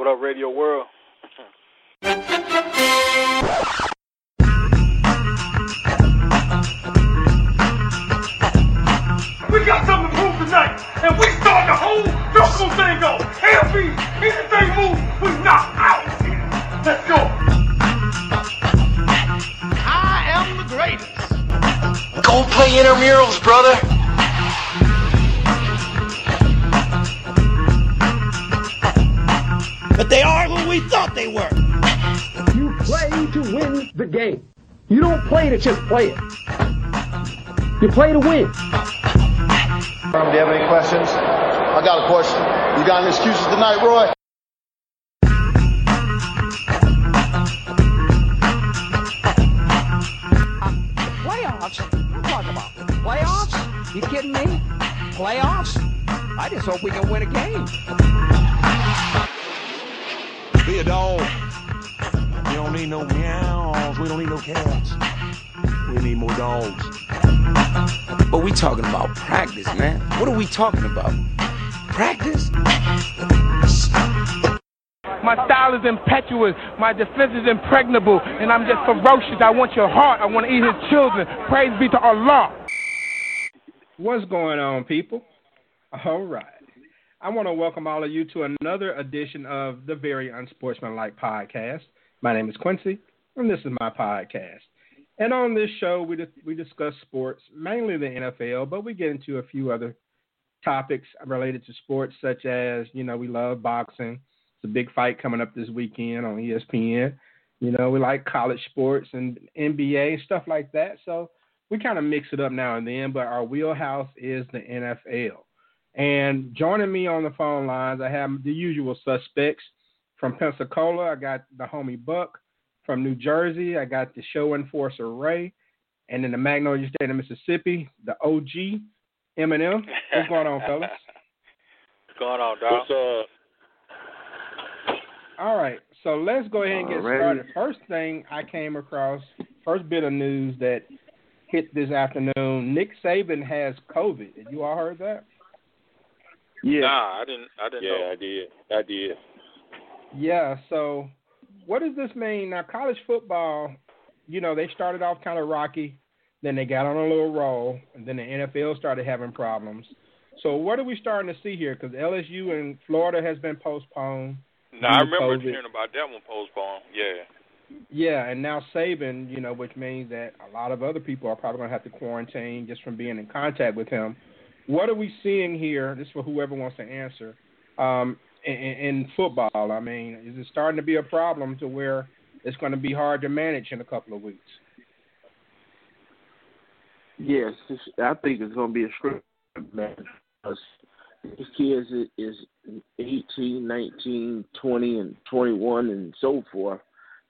What up, Radio World? Play to just play it. You play to win. Do you have any questions? I got a question. You got any excuses tonight, Roy? Playoffs? What talk about? Playoffs? You kidding me? Playoffs? I just hope we can win a game. Be a dog. We don't need no meows. We don't need no cats. We need more dogs. But we talking about practice, man. What are we talking about? Practice? My style is impetuous. My defense is impregnable. And I'm just ferocious. I want your heart. I want to eat his children. Praise be to Allah. What's going on, people? All right. I want to welcome all of you to another edition of the Very Unsportsmanlike Podcast. My name is Quincy, and this is my podcast. And on this show, we, we discuss sports, mainly the NFL, but we get into a few other topics related to sports, such as, you know, we love boxing. It's a big fight coming up this weekend on ESPN. You know, we like college sports and NBA, stuff like that. So we kind of mix it up now and then, but our wheelhouse is the NFL. And joining me on the phone lines, I have the usual suspects from Pensacola. I got the homie Buck from New Jersey. I got the show enforcer Ray, and in the Magnolia State of Mississippi, the OG M&M. What's going on, fellas? What's going on, dog? What's up? All right, so let's go ahead and get Alrighty. started. First thing I came across, first bit of news that hit this afternoon: Nick Saban has COVID. Did you all heard that? Yeah. Nah, I didn't. I didn't Yeah, know. I did. I did. Yeah. So, what does this mean now? College football, you know, they started off kind of rocky, then they got on a little roll, and then the NFL started having problems. So, what are we starting to see here? Because LSU and Florida has been postponed. No, I remember COVID. hearing about that one postponed. Yeah. Yeah, and now Saban, you know, which means that a lot of other people are probably going to have to quarantine just from being in contact with him. What are we seeing here? This is for whoever wants to answer. Um, in, in football, I mean, is it starting to be a problem to where it's going to be hard to manage in a couple of weeks? Yes, I think it's going to be a match. because These kids is 18, 19, 20, and 21, and so forth.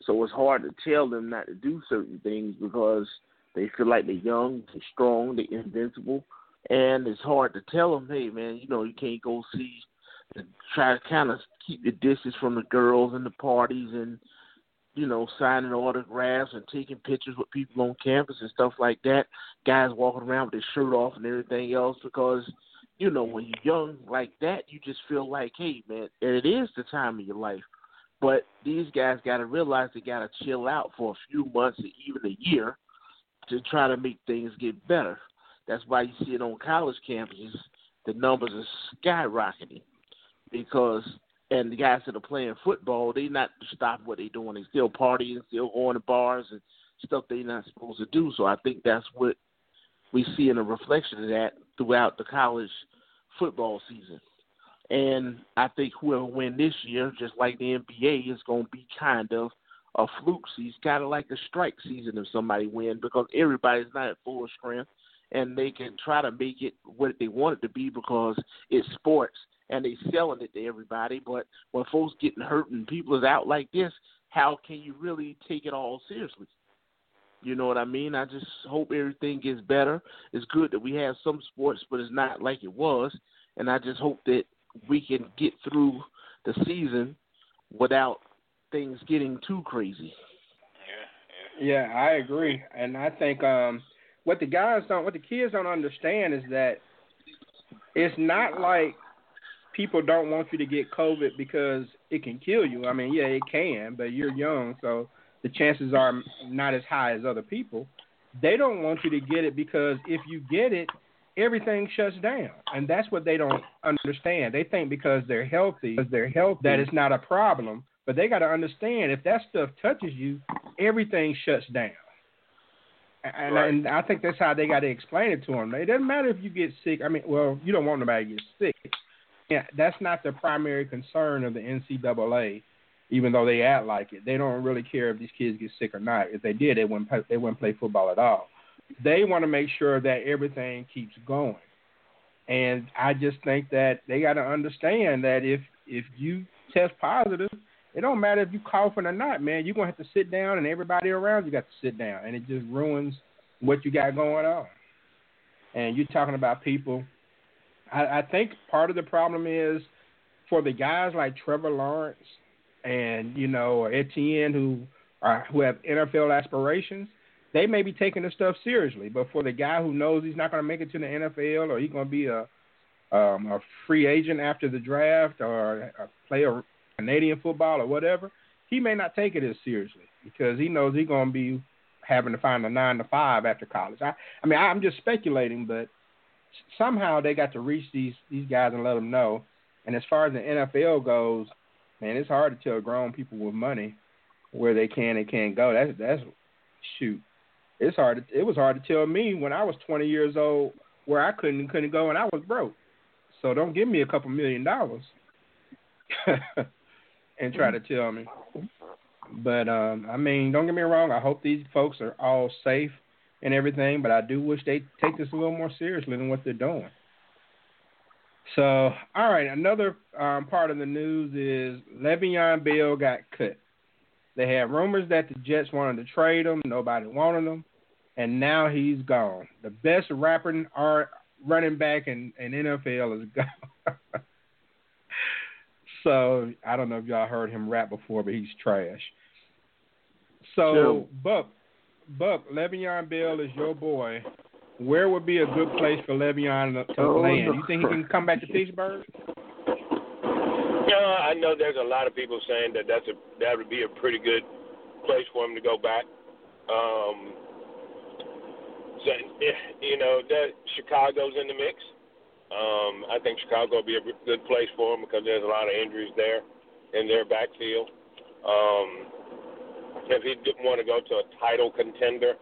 So it's hard to tell them not to do certain things because they feel like they're young, they're strong, they're invincible, and it's hard to tell them, hey man, you know you can't go see, try to kind of keep the distance from the girls and the parties and you know, signing autographs and taking pictures with people on campus and stuff like that. Guys walking around with their shirt off and everything else because, you know, when you're young like that, you just feel like, hey, man, and it is the time of your life. But these guys got to realize they got to chill out for a few months or even a year to try to make things get better. That's why you see it on college campuses, the numbers are skyrocketing because and the guys that are playing football, they not stop what they're doing. They still partying, still going to bars and stuff they're not supposed to do. So I think that's what we see in a reflection of that throughout the college football season. And I think whoever win this year, just like the NBA, is going to be kind of a fluke season, kind of like a strike season if somebody win because everybody's not at full strength and they can try to make it what they want it to be because it's sports and they selling it to everybody. But when folks getting hurt and people is out like this, how can you really take it all seriously? You know what I mean? I just hope everything gets better. It's good that we have some sports, but it's not like it was. And I just hope that we can get through the season without things getting too crazy. Yeah, I agree, and I think um, what the guys don't, what the kids don't understand is that it's not like people don't want you to get COVID because it can kill you. I mean, yeah, it can, but you're young, so the chances are not as high as other people. They don't want you to get it because if you get it, everything shuts down, and that's what they don't understand. They think because they're healthy, because they're healthy, that it's not a problem. But they got to understand if that stuff touches you, everything shuts down. And, Right. and I think that's how they got to explain it to them. It doesn't matter if you get sick. I mean, well, you don't want nobody to get sick. That's not the primary concern of the NCAA. Even though they act like it, they don't really care if these kids get sick or not. If they did, they wouldn't play, they wouldn't play football at all. They want to make sure that everything keeps going. And I just think that they got to understand that if if you test positive, it don't matter if you coughing or not, man. You're gonna have to sit down, and everybody around you got to sit down, and it just ruins what you got going on. And you're talking about people. I, I think part of the problem is for the guys like Trevor Lawrence and you know Etienne who are who have NFL aspirations. They may be taking this stuff seriously, but for the guy who knows he's not going to make it to the NFL or he's going to be a um, a free agent after the draft or play a Canadian football or whatever, he may not take it as seriously because he knows he's going to be having to find a nine to five after college. I, I mean, I'm just speculating, but somehow they got to reach these these guys and let them know. And as far as the NFL goes, man, it's hard to tell grown people with money where they can and can't go. That's that's shoot. It's hard. To, it was hard to tell me when I was 20 years old where I couldn't couldn't go and I was broke. So don't give me a couple million dollars and try to tell me. But um, I mean, don't get me wrong. I hope these folks are all safe and everything. But I do wish they take this a little more seriously than what they're doing. So, all right, another um, part of the news is Le'Veon Bell got cut. They had rumors that the Jets wanted to trade him. Nobody wanted him, and now he's gone. The best rapping art running back in, in NFL is gone. so I don't know if y'all heard him rap before, but he's trash. So True. Buck, Buck, Le'Veon Bell is your boy. Where would be a good place for Le'Veon to, to Oh, land? no. You think he can come back to Pittsburgh? Yeah, I know there's a lot of people saying that that's a that would be a pretty good place for him to go back. Um, so, you know that Chicago's in the mix. Um, I think Chicago will be a good place for him because there's a lot of injuries there in their backfield. Um, if he didn't want to go to a title contender,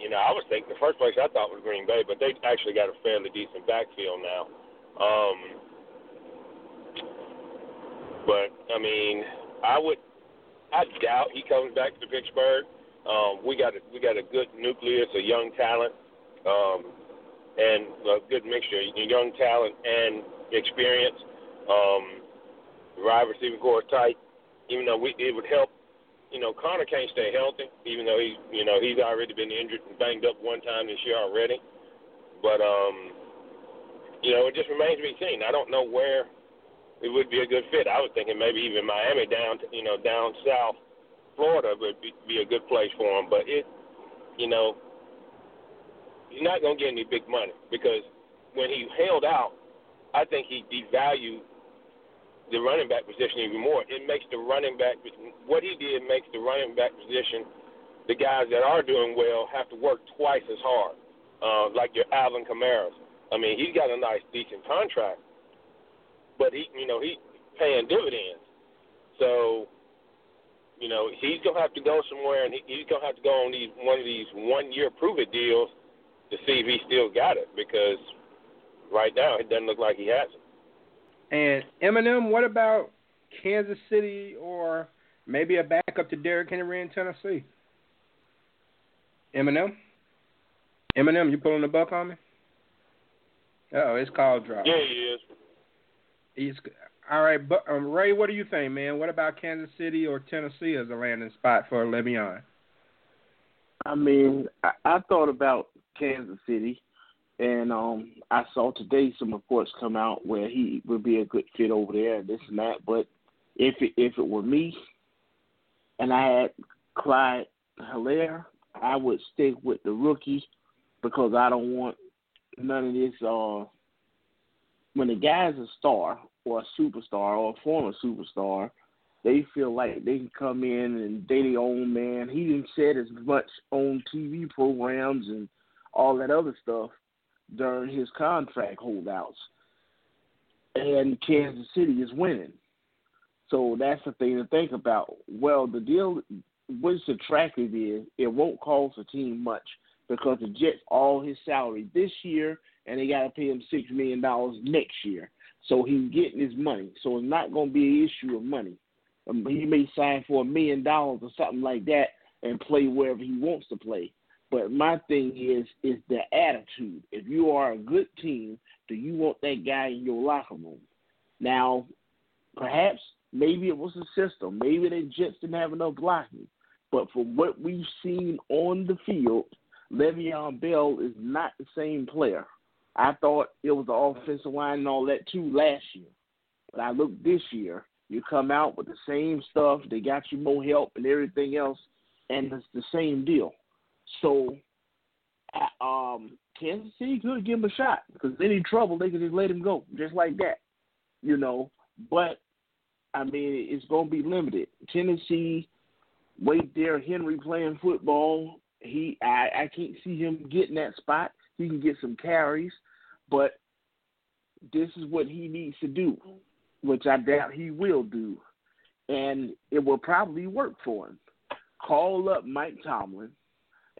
you know, I was thinking the first place I thought was Green Bay, but they actually got a fairly decent backfield now. Um, but I mean, I would, I doubt he comes back to Pittsburgh. Um, we got a we got a good nucleus of young talent, um, and a good mixture of young talent and experience. Um, the wide receiver core tight. Even though we, it would help, you know, Conner can't stay healthy. Even though he's you know he's already been injured and banged up one time this year already. But um, you know, it just remains to be seen. I don't know where it would be a good fit. I was thinking maybe even Miami down, to, you know, down south, Florida would be, be a good place for him. But it, you know, he's not going to get any big money because when he held out, I think he devalued the running back position even more. It makes the running back what he did makes the running back position. The guys that are doing well have to work twice as hard, uh, like your Alvin Kamara's. I mean, he's got a nice, decent contract, but he, you know, he paying dividends. So, you know, he's gonna have to go somewhere, and he, he's gonna have to go on these one of these one-year prove-it deals to see if he still got it. Because right now, it doesn't look like he has it. And M&M, what about Kansas City or maybe a backup to Derrick Henry in Tennessee? M&M? M&M, you pulling the buck on me? Oh, it's called drop. Yeah, he is. He's all right, but um, Ray, what do you think, man? What about Kansas City or Tennessee as a landing spot for Le'Veon? I mean, I, I thought about Kansas City, and um, I saw today some reports come out where he would be a good fit over there, and this and that. But if it, if it were me, and I had Clyde Helaire, I would stick with the rookie because I don't want none of this uh when a guy's a star or a superstar or a former superstar, they feel like they can come in and they their own man. He didn't said as much on TV programs and all that other stuff during his contract holdouts. And Kansas City is winning. So that's the thing to think about. Well, the deal, what's attractive is it won't cost the team much because the Jets all his salary this year, and they got to pay him six million dollars next year. So he's getting his money. So it's not going to be an issue of money. Um, he may sign for a million dollars or something like that and play wherever he wants to play. But my thing is is the attitude. If you are a good team, do you want that guy in your locker room? Now, perhaps maybe it was the system. Maybe the Jets didn't have enough blocking. But for what we've seen on the field, Le'Veon Bell is not the same player. I thought it was the offensive line and all that too last year. But I look this year, you come out with the same stuff, they got you more help and everything else, and it's the same deal. So um Kansas City could give him a shot because any trouble they could just let him go, just like that. You know. But I mean it's gonna be limited. Tennessee, wait there, Henry playing football, he I, I can't see him getting that spot. He can get some carries, but this is what he needs to do, which I doubt he will do. And it will probably work for him. Call up Mike Tomlin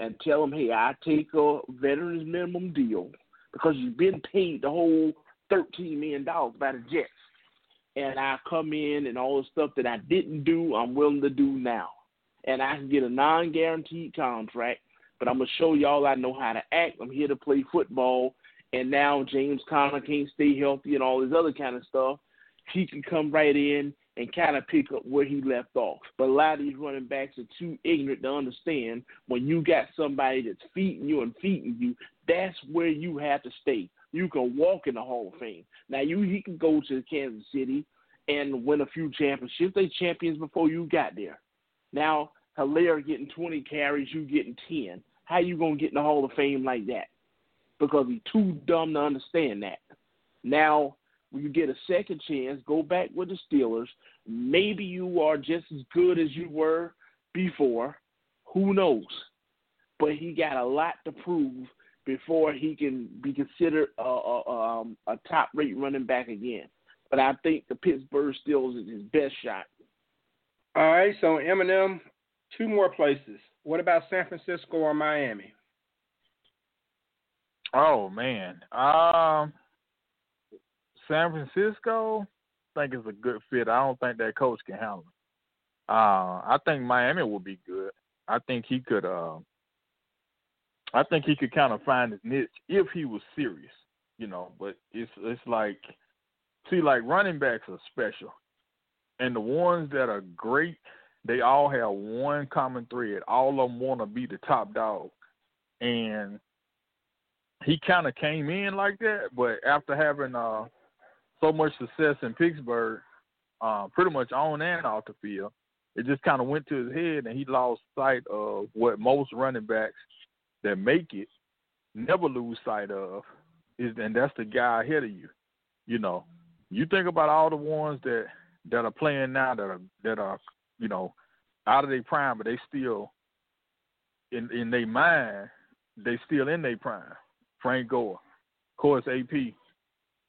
and tell him, hey, I take a veterans minimum deal because you've been paid the whole $13 million by the Jets. And I come in and all the stuff that I didn't do, I'm willing to do now and I can get a non guaranteed contract, but I'm gonna show y'all I know how to act. I'm here to play football and now James Conner can't stay healthy and all this other kind of stuff. He can come right in and kind of pick up where he left off. But a lot of these running backs are too ignorant to understand when you got somebody that's feeding you and feeding you, that's where you have to stay. You can walk in the Hall of Fame. Now you he can go to Kansas City and win a few championships. They champions before you got there. Now, Helaire getting 20 carries, you getting 10. How you to get in the Hall of Fame like that? Because he's too dumb to understand that. Now, you get a second chance, go back with the Steelers. Maybe you are just as good as you were before. Who knows? But he got a lot to prove before he can be considered a, a, um, a top rate running back again. But I think the Pittsburgh Steelers is his best shot. All right, so M&M, two more places. What about San Francisco or Miami? Oh man, um, San Francisco, I think is a good fit. I don't think that coach can handle it. Uh, I think Miami would be good. I think he could. Uh, I think he could kind of find his niche if he was serious, you know. But it's it's like, see, like running backs are special and the ones that are great, they all have one common thread. All of them want to be the top dog, and he kind of came in like that. But after having uh, so much success in Pittsburgh, uh, pretty much on and off the field, it just kind of went to his head, and he lost sight of what most running backs that make it never lose sight of is, and that's the guy ahead of you. You know, you think about all the ones that that are playing now that are that are you know out of their prime, but they still in in their mind they still in their prime. Frank Gore, of course, AP,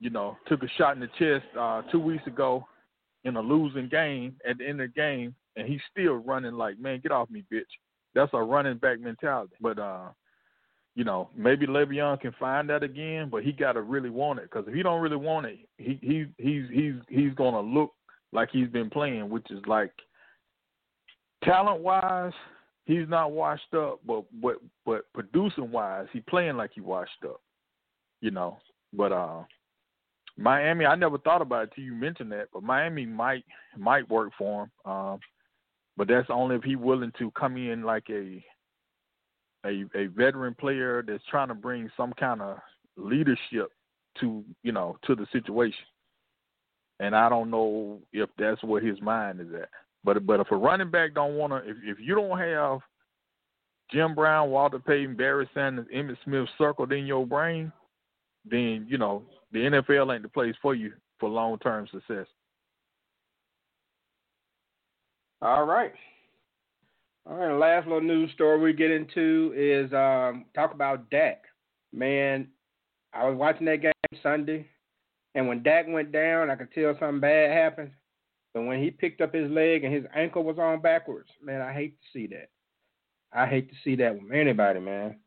you know, took a shot in the chest uh, two weeks ago in a losing game at the end of the game, and he's still running like, man, get off me, bitch. That's a running back mentality. But uh, you know, maybe Le'Veon can find that again, but he got to really want it because if he don't really want it, he he he's he's he's gonna look like he's been playing, which is like talent wise, he's not washed up, but but but producing wise, he playing like he washed up. You know. But uh Miami, I never thought about it till you mentioned that, but Miami might might work for him. Um but that's only if he's willing to come in like a a a veteran player that's trying to bring some kind of leadership to you know to the situation and I don't know if that's where his mind is at. But but if a running back don't want to, if if you don't have Jim Brown, Walter Payton, Barry Sanders, Emmitt Smith circled in your brain, then you know the NFL ain't the place for you for long term success. All right. All right. Last little news story we get into is um, talk about Dak. Man, I was watching that game Sunday, and when Dak went down, I could tell something bad happened. But when he picked up his leg and his ankle was on backwards, man, I hate to see that. I hate to see that with anybody, man.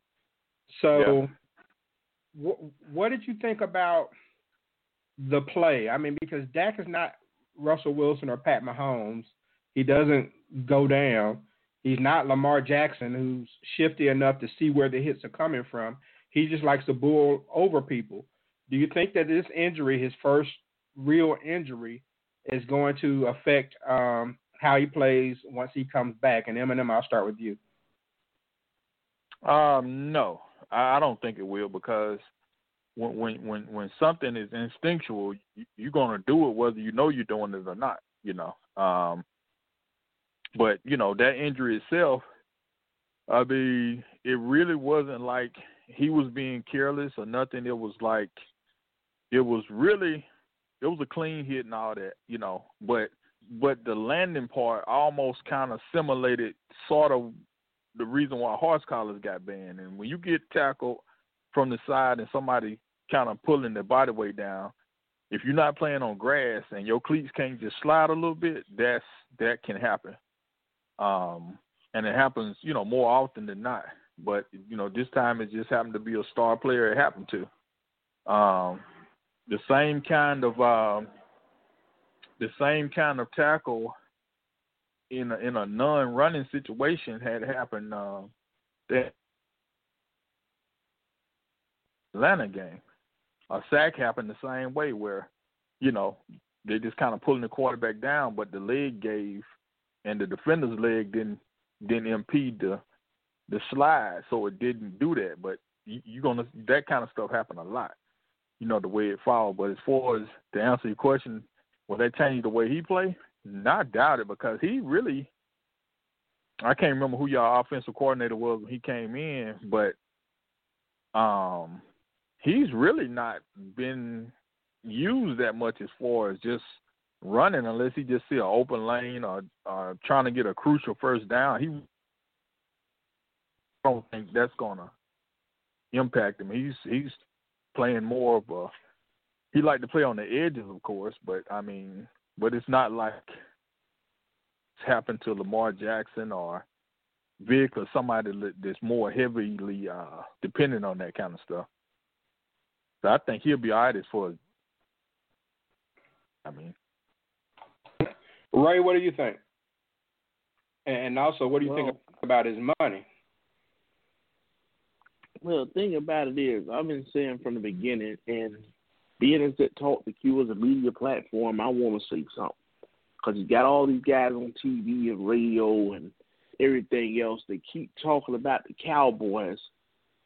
So, what did you think about the play? I mean, because Dak is not Russell Wilson or Pat Mahomes. He doesn't go down. He's not Lamar Jackson, who's shifty enough to see where the hits are coming from. He just likes to bull over people. Do you think that this injury, his first real injury, is going to affect um, how he plays once he comes back? And M&M, I'll start with you. Um, no, I don't think it will because when when when when something is instinctual, you're gonna do it whether you know you're doing it or not. You know. Um, but you know that injury itself, I mean, it really wasn't like he was being careless or nothing. It was like it was really it was a clean hit and all that, you know. But but the landing part almost kind of simulated sort of the reason why horse collars got banned. And when you get tackled from the side and somebody kind of pulling their body weight down, if you're not playing on grass and your cleats can't just slide a little bit, that's that can happen. Um, and it happens, you know, more often than not. But you know, this time it just happened to be a star player. It happened to. Um, the same kind of um, the same kind of tackle in a, in a non-running situation had happened uh, that Atlanta game. A sack happened the same way where, you know, they just kind of pulling the quarterback down, but the leg gave, and the defender's leg didn't didn't impede the the slide, so it didn't do that. But you, you're gonna that kind of stuff happen a lot, you know, the way it followed. But as far as to answer your question, will that change the way he play? Not doubt it because he really I can't remember who y'all offensive coordinator was when he came in, but um he's really not been used that much as far as just running unless he just see an open lane or, or trying to get a crucial first down. He don't think that's gonna impact him. He's he's playing more of a he like to play on the edges of course, but I mean but it's not like it's happened to Lamar Jackson or Vic or somebody that's more heavily uh, dependent on that kind of stuff. So I think he'll be all right as far as, I mean. Ray, what do you think? And also, what do you well, think about his money? Well, the thing about it is, I've been saying from the beginning, and being as that Talk the Q is a media platform, I want to say something because you got all these guys on TV and radio and everything else. They keep talking about the Cowboys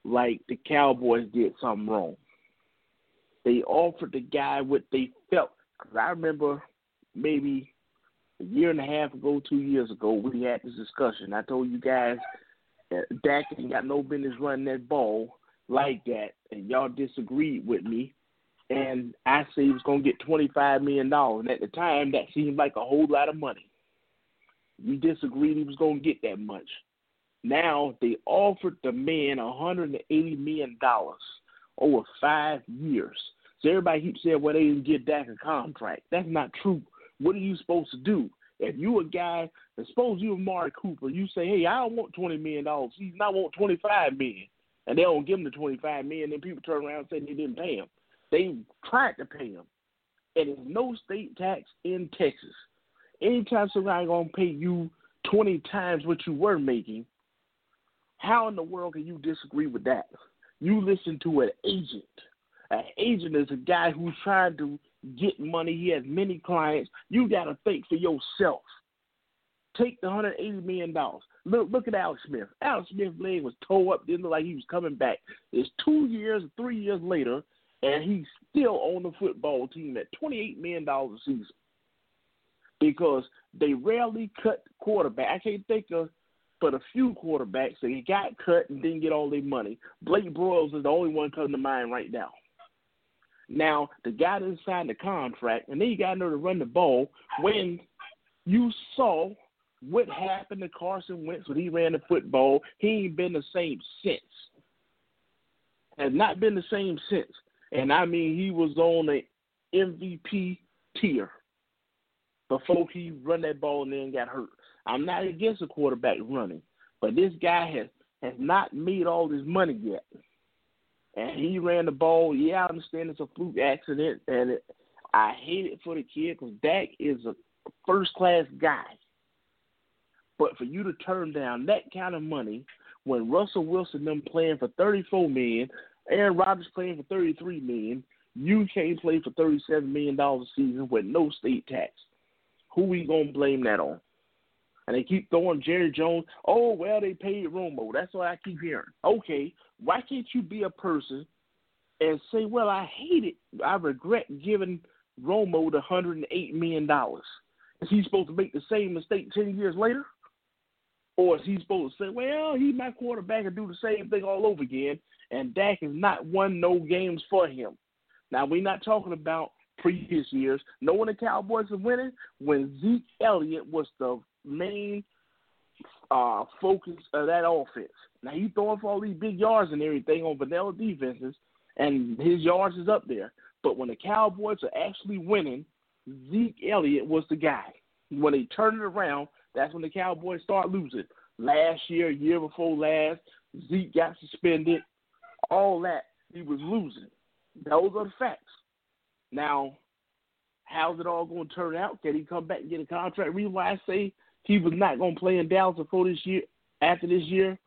like the Cowboys did something wrong. They offered the guy what they felt. Cause I remember maybe a year and a half ago, two years ago, we had this discussion. I told you guys that Dak ain't got no business running that ball like that, and y'all disagreed with me and I said he was going to get $25 million. And at the time, that seemed like a whole lot of money. We disagreed he was going to get that much. Now they offered the man $180 million over five years. So everybody keeps saying, well, they didn't get Dak a contract. That's not true. What are you supposed to do? If you a guy, suppose you Amari Cooper, you say, hey, I don't want $20 million. He's not want 25 million. And they don't give him the 25 million. Then people turn around and say they didn't pay him. They tried to pay him. And there's no state tax in Texas. Anytime somebody gonna pay you twenty times what you were making, how in the world can you disagree with that? You listen to an agent. An agent is a guy who's trying to get money. He has many clients. You got to think for yourself. Take the hundred eighty million dollars. Look, look at Alex Smith. Alex Smith's leg was tore up. Didn't look like he was coming back. It's two years, three years later, and he's still on the football team at $28 million a season because they rarely cut quarterback. I can't think of but a few quarterbacks that got cut and didn't get all their money. Blake Bortles is the only one coming to mind right now. Now the guy didn't sign the contract, and then you got to know to run the ball when you saw what happened to Carson Wentz when he ran the football. He ain't been the same since. Has not been the same since. And I mean, he was on the MVP tier before he run that ball and then got hurt. I'm not against a quarterback running, but this guy has has not made all his money yet. And he ran the ball. Yeah, I understand it's a fluke accident, and it, I hate it for the kid because Dak is a first class guy. But for you to turn down that kind of money when Russell Wilson them playing for thirty four million, Aaron Rodgers playing for thirty three million, you can't play for thirty seven million dollars a season with no state tax. Who we gonna blame that on? And they keep throwing Jerry Jones. Oh well, they paid Romo. That's what I keep hearing. Okay, why can't you be a person and say, well, I hate it. I regret giving Romo the hundred and eight million dollars. Is he supposed to make the same mistake ten years later? Or is he supposed to say, well, he's my quarterback and do the same thing all over again? And Dak has not won no games for him. Now, we're not talking about previous years. No one the Cowboys are winning when Zeke Elliott was the main uh, focus of that offense. Now, he's throwing for all these big yards and everything on vanilla defenses, and his yards is up there. But when the Cowboys are actually winning, Zeke Elliott was the guy. When they turn it around, that's when the Cowboys start losing. Last year, year before last, Zeke got suspended. All that he was losing. Those are the facts. Now, how's it all going to turn out? Can he come back and get a contract? reason why I say he was not going to play in Dallas before this year, after this year,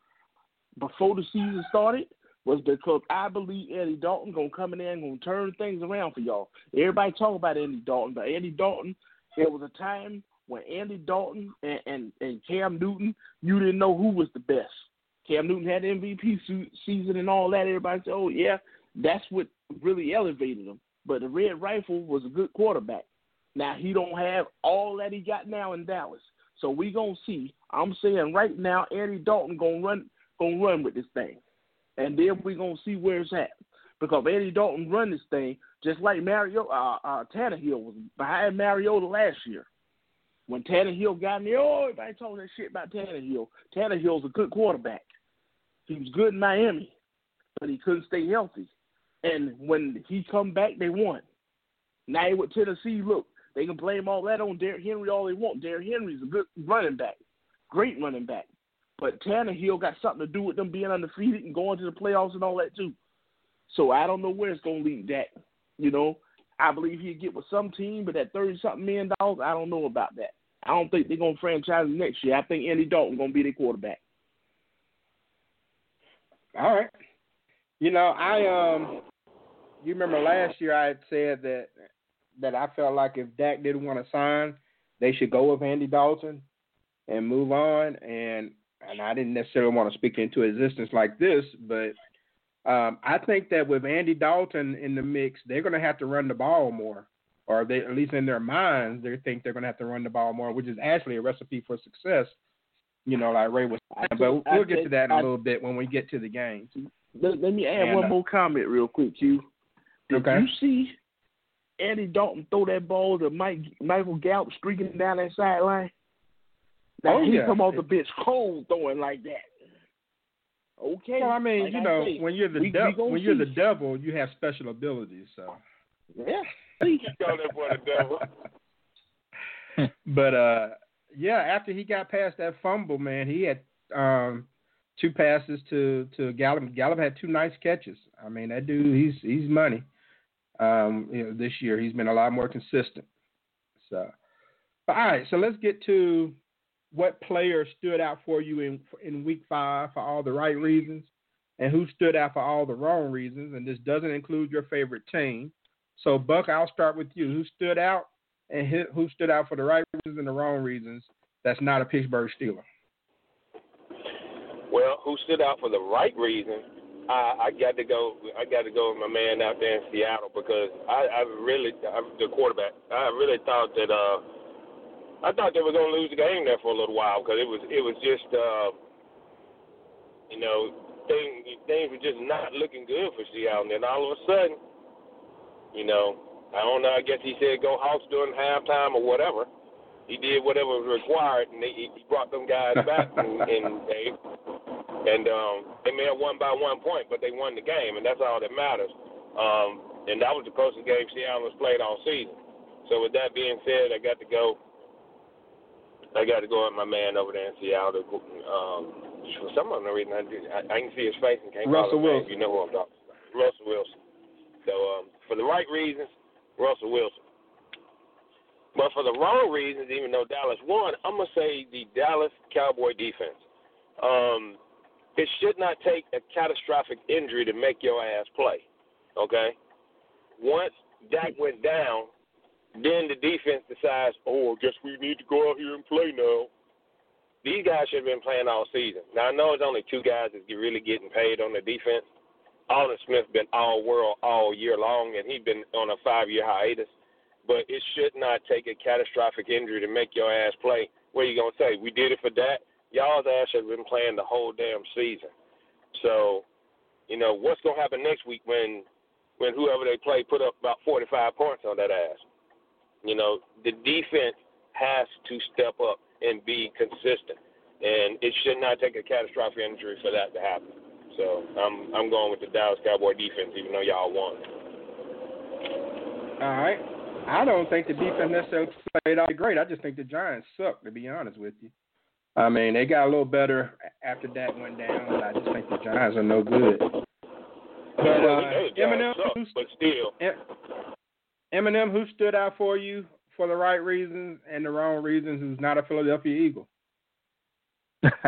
before the season started, was because I believe Andy Dalton gonna come in there and gonna turn things around for y'all. Everybody talk about Andy Dalton, but Andy Dalton, there was a time when Andy Dalton and, and, and Cam Newton, you didn't know who was the best. Cam Newton had the MVP season and all that. Everybody said, "Oh yeah, that's what really elevated him." But the Red Rifle was a good quarterback. Now he don't have all that he got now in Dallas. So we gonna see. I'm saying right now, Andy Dalton gonna run gonna run with this thing, and then we gonna see where it's at. Because Andy Dalton run this thing just like Mario uh, uh, Tannehill was behind Mariota last year. When Tannehill got in there, oh, everybody talking that shit about Tannehill. Tannehill's a good quarterback. He was good in Miami, but he couldn't stay healthy. And when he come back, they won. Now with Tennessee, look, they can blame all that on Derrick Henry all they want. Derrick Henry's a good running back, great running back. But Tannehill got something to do with them being undefeated and going to the playoffs and all that too. So I don't know where it's gonna lead that. You know, I believe he'll get with some team, but that thirty something million dollars, I don't know about that. I don't think they're gonna franchise next year. I think Andy Dalton gonna be their quarterback. All right. You know, I um you remember last year I had said that that I felt like if Dak didn't want to sign, they should go with Andy Dalton and move on and and I didn't necessarily want to speak into existence like this, but um, I think that with Andy Dalton in the mix, they're going to have to run the ball more, or they at least in their minds they think they're going to have to run the ball more, which is actually a recipe for success. You know, like Ray was saying, but we'll get to that in a little bit when we get to the games. Let, let me add and, one uh, more comment real quick, Q. Did okay. you see Andy Dalton throw that ball to Mike Michael Gallup streaking down that sideline? Now oh, he yeah. come off the bench cold throwing like that. Okay. Well, I mean, like you I know, say, when you're the we, devil, we when see. you're the devil, you have special abilities. So. Yeah. you call that boy the devil. but uh, yeah, after he got past that fumble, man, he had um two passes to to Gallup. Gallup had two nice catches. I mean, that dude, he's he's money. Um, you know, this year he's been a lot more consistent. So, all right, so let's get to what player stood out for you in in week five for all the right reasons, and who stood out for all the wrong reasons. And this doesn't include your favorite team. So, Buck, I'll start with you. Who stood out, and who stood out for the right reasons and the wrong reasons? That's not a Pittsburgh Steeler. Well, who stood out for the right reason? I, I got to go. I got to go with my man out there in Seattle because I, I really, I, the quarterback. I really thought that. uh I thought they were going to lose the game there for a little while because it was it was just uh, you know things things were just not looking good for Seattle. And then all of a sudden, You know, I don't know. I guess he said go Hawks during halftime or whatever. He did whatever was required, and they, he brought them guys back, and, and they and um, they may have won by one point, but they won the game, and that's all that matters. Um, and that was the closest game Seattle has played all season. So with that being said, I got to go. I got to go with my man over there in Seattle. Um, for some unknown reason, I, I, I can see his face and can't Russell call his Wilson. name. You know who I'm talking about. Russell Wilson. So um, for the right reasons, Russell Wilson. But for the wrong reasons, even though Dallas won, I'm gonna say the Dallas Cowboy defense. Um, it should not take a catastrophic injury to make your ass play. Okay. Once Dak went down, then the defense decides, oh, I guess we need to go out here and play now. These guys should have been playing all season. Now I know it's only two guys that's really getting paid on the defense. Aldon Smith been all world all year long, and he's been on a five year hiatus. But it should not take a catastrophic injury to make your ass play. What are you gonna say? We did it for that. Y'all's ass have been playing the whole damn season. So, you know what's gonna happen next week when when whoever they play put up about 45 points on that ass. You know the defense has to step up and be consistent, and it should not take a catastrophic injury for that to happen. So I'm I'm going with the Dallas Cowboy defense, even though y'all won. All right. I don't think the defense necessarily played all that great. I just think the Giants suck, to be honest with you. I mean, they got a little better after that went down, but I just think the Giants are no good. But well, uh, we know the Giants M&M, suck, who, but still, M&M, who stood out for you for the right reasons and the wrong reasons, who's not a Philadelphia Eagle?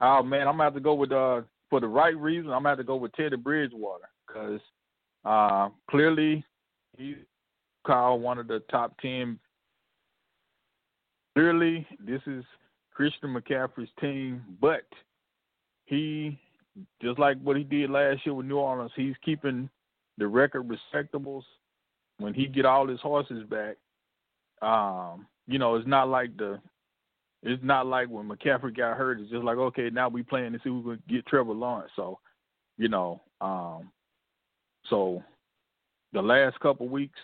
oh man, I'm gonna have to go with uh for the right reason. I'm gonna have to go with Teddy Bridgewater because uh, clearly he's called one of the top ten. Clearly, this is Christian McCaffrey's team, but he just like what he did last year with New Orleans, he's keeping the record respectables. When he get all his horses back, um, you know, it's not like the it's not like when McCaffrey got hurt. It's just like okay, now we playing to see who can get Trevor Lawrence. So, you know, um, so the last couple weeks,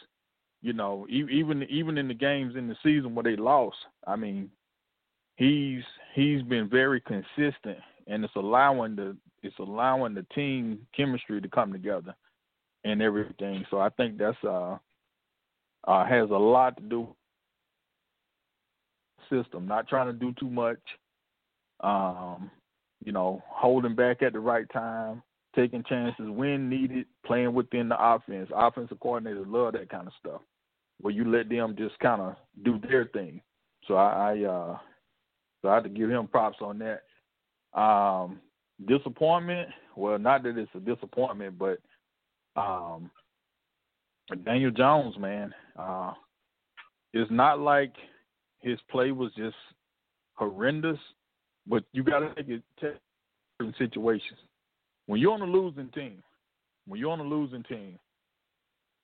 you know, even even in the games in the season where they lost, I mean, he's he's been very consistent, and it's allowing the it's allowing the team chemistry to come together and everything. So I think that's uh, uh has a lot to do system, not trying to do too much, um, you know, holding back at the right time, taking chances when needed, playing within the offense. Offensive coordinators love that kind of stuff, where you let them just kind of do their thing. So I, I uh, so I have to give him props on that. Um, disappointment, well, not that it's a disappointment, but um, Daniel Jones, man, uh, it's not like his play was just horrendous, but you got to take it certain situations. When you're on a losing team, when you're on a losing team,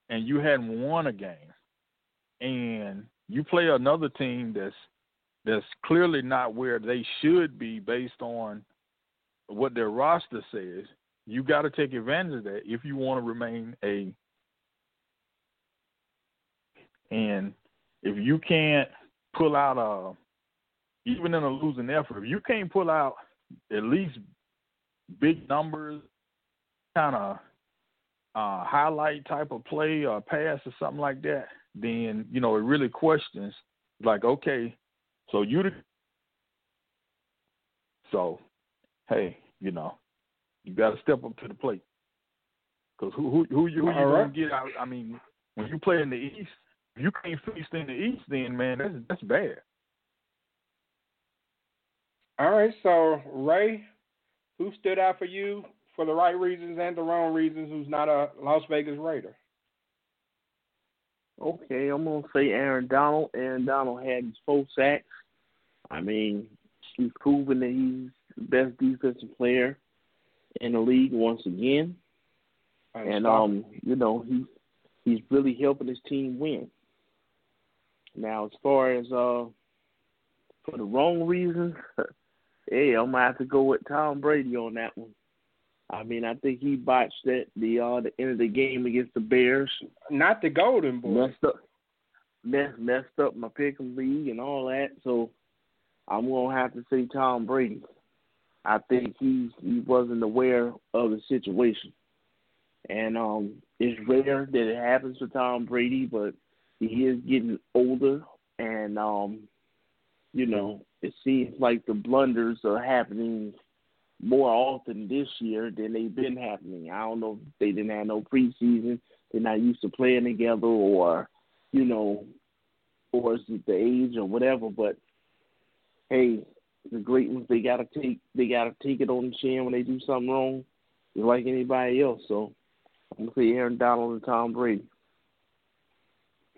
and you hadn't won a game, and you play another team that's that's clearly not where they should be based on what their roster says, you got to take advantage of that if you want to remain a. And if you can't pull out a, even in a losing effort, if you can't pull out at least big numbers, kind of uh, highlight type of play or pass or something like that, then you know it really questions like, okay, so you, the, so hey, you know, you got to step up to the plate because who who who you who you right. gonna get out? I mean, when you play in the East, if you can't feast in the East, then man, that's that's bad. All right, so Ray, who stood out for you for the right reasons and the wrong reasons, who's not a Las Vegas Raider? Okay, I'm gonna say Aaron Donald. Aaron Donald had his four sacks. I mean, he's proven that he's the best defensive player in the league once again. And um, you know, he he's really helping his team win. Now as far as uh for the wrong reasons, hey, I'm gonna have to go with Tom Brady on that one. I mean, I think he botched that the uh the end of the game against the Bears. Not the Golden Boy. Messed up, messed messed up my pick'em league and all that. So I'm gonna have to say Tom Brady. I think he he wasn't aware of the situation, and um, it's rare that it happens to Tom Brady, but he is getting older, and um, you know, it seems like the blunders are happening more often this year than they've been happening. I don't know if they didn't have no preseason, they're not used to playing together, or you know, or is it the age or whatever. But hey, the great ones they gotta take they gotta take it on the chin when they do something wrong, like anybody else. So I'm gonna say Aaron Donald and Tom Brady.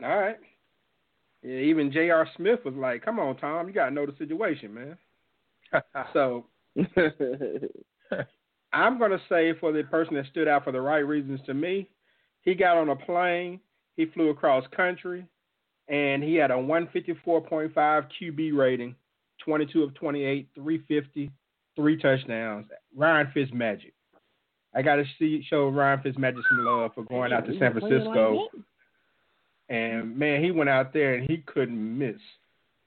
All right. Yeah, even J.R. Smith was like, "Come on, Tom, you gotta know the situation, man." so I'm going to say for the person that stood out for the right reasons to me, he got on a plane, he flew across country, and he had a 154.5 QB rating, 22 of 28, 350, three touchdowns. Ryan Fitzmagic. I got to see show Ryan Fitzmagic some love for going out to San Francisco. And man, he went out there and he couldn't miss.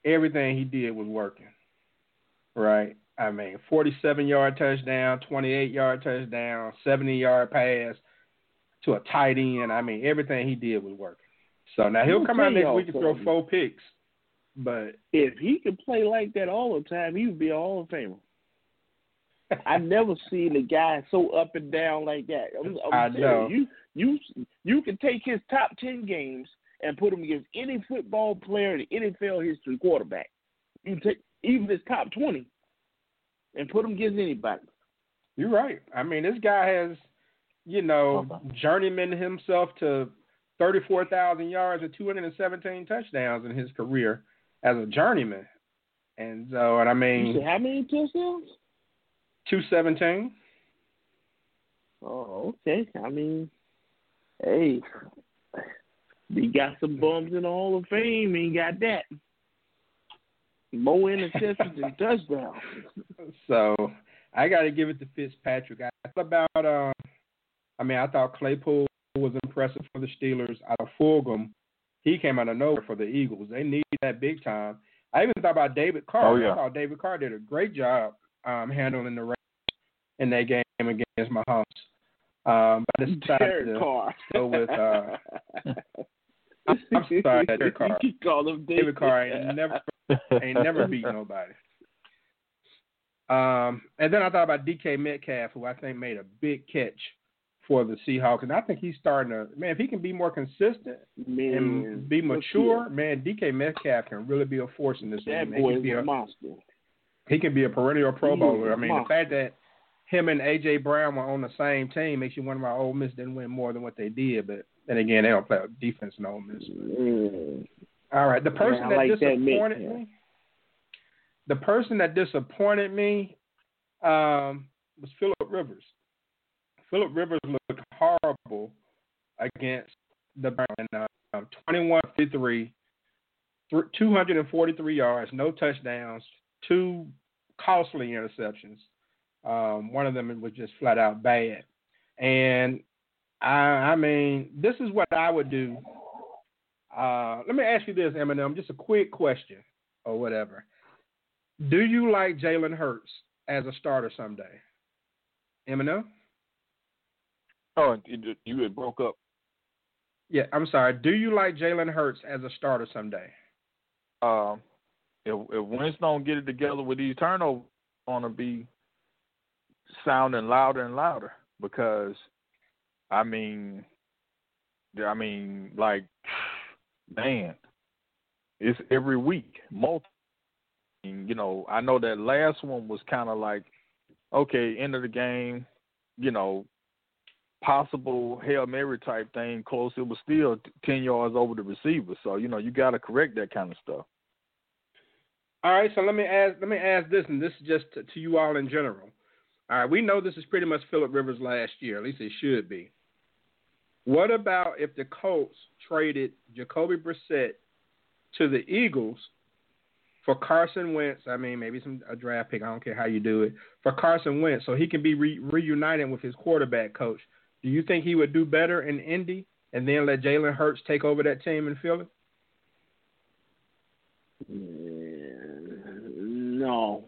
Everything he did was working. Right? I mean, 47 yard touchdown, 28 yard touchdown, 70 yard pass to a tight end. I mean, everything he did was working. So now he'll come out next week and throw four picks. But if he could play like that all the time, he would be a Hall of Famer. I've never seen a guy so up and down like that. I'm, I'm I know. You you you can take his top ten games and put him against any football player in NFL history quarterback. You take even his top twenty and put him against anybody. You're right. I mean, this guy has, you know, journeyman himself to 34,000 yards and 217 touchdowns in his career as a journeyman. And so, and I mean, you how many touchdowns? 217. Oh, okay. I mean, hey, he got some bums in the Hall of Fame. He got that. More interceptions and touchdowns. So I got to give it to Fitzpatrick. I thought about, um, I mean, I thought Claypool was impressive for the Steelers. Out of Fulgham, he came out of nowhere for the Eagles. They need that big time. I even thought about David Carr. Oh, yeah. I thought David Carr did a great job um, handling the race in that game against Mahomes. Um, but I decided Derek to Carr. go with. Uh, I'm, I'm sorry, Derek Carr. You call him David Carr ain't never ain't never beat nobody. Um, and then I thought about DK Metcalf, who I think made a big catch for the Seahawks, and I think he's starting to man. If he can be more consistent Man, and be mature, man, DK Metcalf can really be a force in this That league. boy He is can be a monster. he can be a perennial Pro He Bowler. I mean, the fact that him and AJ Brown were on the same team makes you wonder why Ole Miss didn't win more than what they did. But then again, they don't play defense in Ole Miss. Mm. All right, the person I that like that disappointed yeah. me, the person that disappointed me, um, was Philip Rivers. Philip Rivers looked horrible against the Browns. Um, 21 53, 243 yards, no touchdowns, two costly interceptions. Um, one of them was just flat out bad. And I, I mean, this is what I would do. Uh, let me ask you this, M&M, just a quick question or whatever. Do you like Jalen Hurts as a starter someday? M&M? Oh, you you had broke up. Yeah, I'm sorry. Do you like Jalen Hurts as a starter someday? Um, if if Wentz don't get it together with these turnovers, to be sounding louder and louder because, I mean, I mean, like, man, it's every week, multiple. You know, I know that last one was kind of like, okay, end of the game, you know, possible hail mary type thing close. It was still ten yards over the receiver, so you know you got to correct that kind of stuff. All right, so let me ask let me ask this, and this is just to, to you all in general. All right, we know this is pretty much Philip Rivers last year, at least it should be. What about if the Colts traded Jacoby Brissett to the Eagles for Carson Wentz, I mean, maybe some a draft pick. I don't care how you do it. For Carson Wentz, so he can be re- reunited with his quarterback coach. Do you think he would do better in Indy and then let Jalen Hurts take over that team in Philly? Mm, no,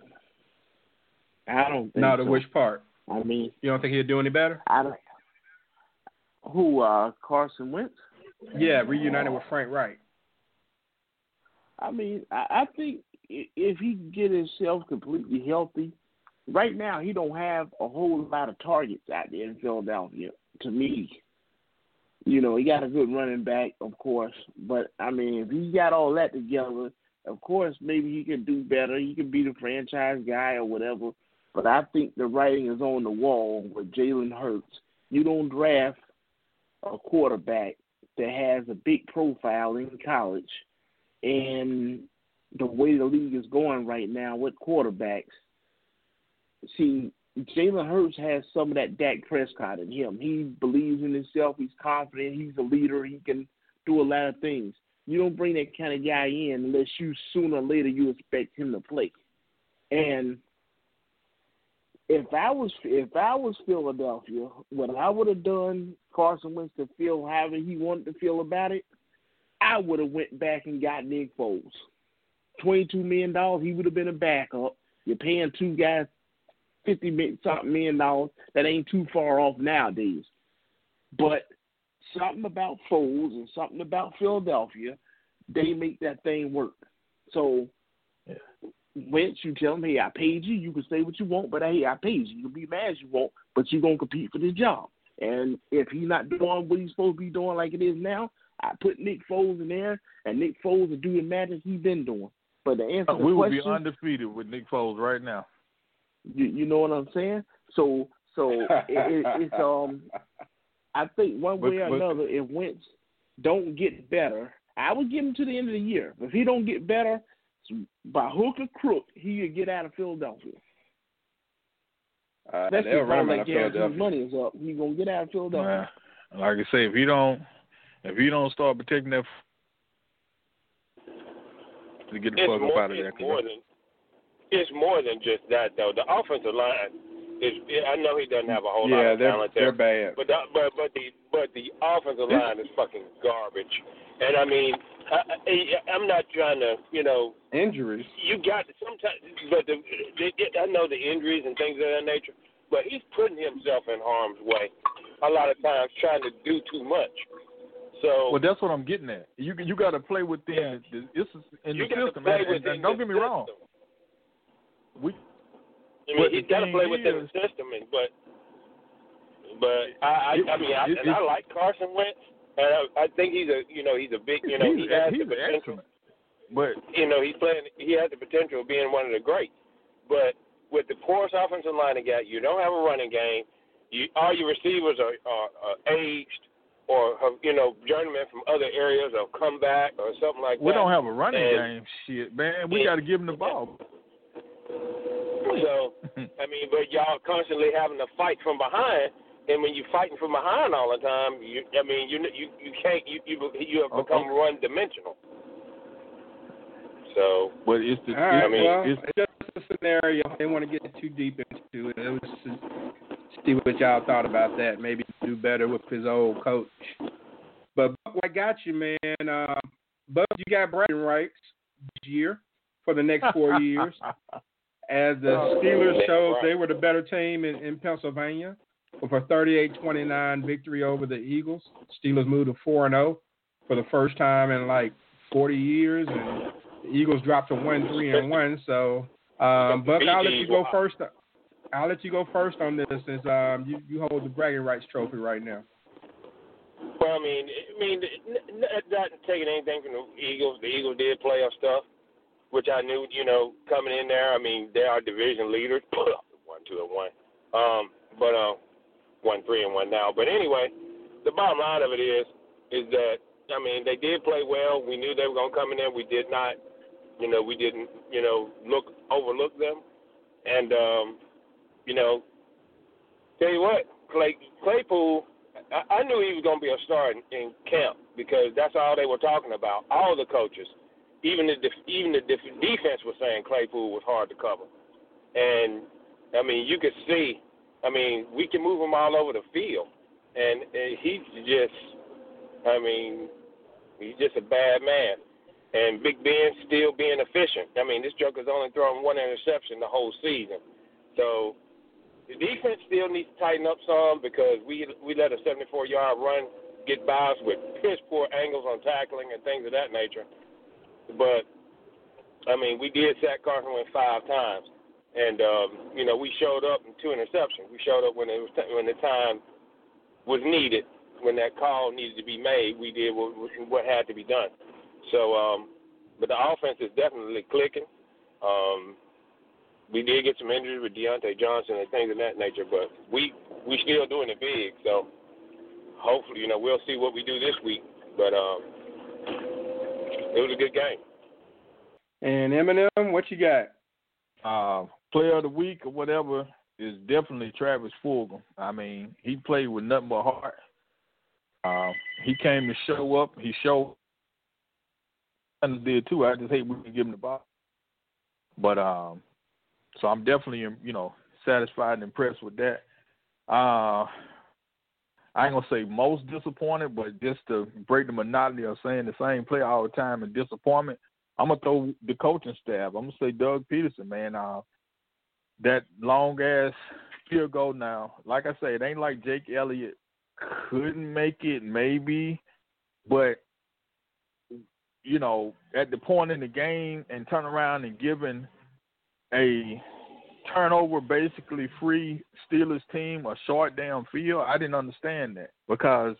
I don't. think Now, to so. which part? I mean, You don't think he'd do any better? I don't. Who? Uh, Carson Wentz. Yeah, reunited with Frank Reich. I mean, I, I think if he can get himself completely healthy, right now he don't have a whole lot of targets out there in Philadelphia. To me, you know, he got a good running back, of course, but I mean, if he got all that together, of course, maybe he can do better. He can be the franchise guy or whatever. But I think the writing is on the wall with Jalen Hurts. You don't draft a quarterback that has a big profile in college and the way the league is going right now with quarterbacks, see, Jalen Hurts has some of that Dak Prescott in him. He believes in himself. He's confident. He's a leader. He can do a lot of things. You don't bring that kind of guy in unless you sooner or later you expect him to play. And if I was if I was Philadelphia, what I would have done, Carson Wentz to feel however he wanted to feel about it, I would have went back and got Nick Foles. Twenty-two million dollars, he would have been a backup. You're paying two guys fifty something million dollars. That ain't too far off nowadays. But something about Foles and something about Philadelphia, they make that thing work. So Wentz, you tell him, hey, I paid you. You can say what you want, but hey, I paid you. You can be mad as you want, but you're gonna compete for this job. And if he's not doing what he's supposed to be doing like it is now, I put Nick Foles in there, and Nick Foles will do the magic he's been doing. But the answer Uh, the we would be undefeated with Nick Foles right now. you, you know what I'm saying? So, so it, it, it's um, I think one But- way or but- another, if Wentz don't get better, I would give him to the end of the year. If he don't get better, by hook or crook, he could get out of Philadelphia. Uh, Especially they'll if run all him out that of Philadelphia. money is up, he's gonna get out of Philadelphia. Uh, like I say, if you don't, if you don't start protecting that, to get the It's fuck up out of there. it's more than it's more than just that though. The offensive line is. I know he doesn't have a whole lot of they're talent there, they're bad. but the, but but the but the offensive line is fucking garbage. And I mean, I, I, I'm not trying to, you know, Injuries. you got sometimes, but the, the, I know the injuries and things of that nature, but he's putting himself in harm's way a lot of times, trying to do too much. So Well, that's what I'm getting at. You you got to play within the, this is in you the system. play and, and, don't get me wrong. We I mean, he's got to play within is- the system, and but but I I, I mean I, It- and I like Carson Wentz, and I, I think he's a you know he's a big you know he's, he has the potential. excellent. But You know he's playing he has the potential of being one of the greats, but with the porous offensive line he got, you don't have a running game. You all your receivers are, are, are aged or have you know journeymen from other areas or come back or something like we that. We don't have a running And- game. Shit, man, we got to give him the ball. So, I mean, but y'all constantly having to fight from behind, and when you're fighting from behind all the time, you, I mean, you you you can't you you you have become okay. one dimensional. So, But it's the I mean, well, it's, it's just a scenario. I didn't want to get too deep into it. It was just see what y'all thought about that. Maybe do better with his old coach. But Buck, I got you, man. Uh, Buck, you got bragging rights this year for the next four years. As the Oh, Steelers showed they were the better team in, in Pennsylvania with a 38-29 victory over the Eagles. Steelers moved to 4-0 for the first time in like 40 years, and the Eagles dropped to 1-3 and 1. So, um, Buck, I'll let you go first. I'll let you go first on this since um, you, you hold the bragging rights trophy right now. well, I mean, I mean, n- n- not taking anything from the Eagles. The Eagles did playoff stuff, which I knew, you know, coming in there. I mean, they are division leaders, one, two, and one. Um, but uh, one, three, and one now. But anyway, the bottom line of it is, is that I mean, they did play well. We knew they were going to come in there. We did not, you know, we didn't, you know, look overlook them. And um, you know, tell you what, Clay Claypool, I, I knew he was going to be a star in, in camp because that's all they were talking about. All the coaches, even the def- even the def- defense was saying Claypool was hard to cover, and I mean you could see, I mean we can move him all over the field, and, and he's just, I mean, he's just a bad man. And Big Ben still being efficient. I mean, this joker's only thrown one interception the whole season. So the defense still needs to tighten up some because we we let a 74 yard run get by us with piss poor angles on tackling and things of that nature. But I mean, we did sack Carson five times, and um, you know we showed up in two interceptions. We showed up when it was t- when the time was needed, when that call needed to be made. We did what, what had to be done. So, um, but the offense is definitely clicking. Um, we did get some injuries with Diontae Johnson and things of that nature, but we we still doing it big. So hopefully, you know, we'll see what we do this week. But um, it was a good game. And M&M, what you got? Uh, player of the week or whatever is definitely Travis Fulgham. I mean, he played with nothing but heart. Uh, he came to show up. He showed and did too. I just hate we didn't give him the ball. But um, so I'm definitely you know satisfied and impressed with that. Uh, I ain't gonna say most disappointed, but just to break the monotony of saying the same play all the time and disappointment, I'm gonna throw the coaching staff. I'm gonna say Doug Pederson, man. Uh, that long ass field goal now. Like I say, it ain't like Jake Elliott couldn't make it, maybe, but you know, at the point in the game and turn around and giving a turnover basically free Steelers team a short down field, I didn't understand that because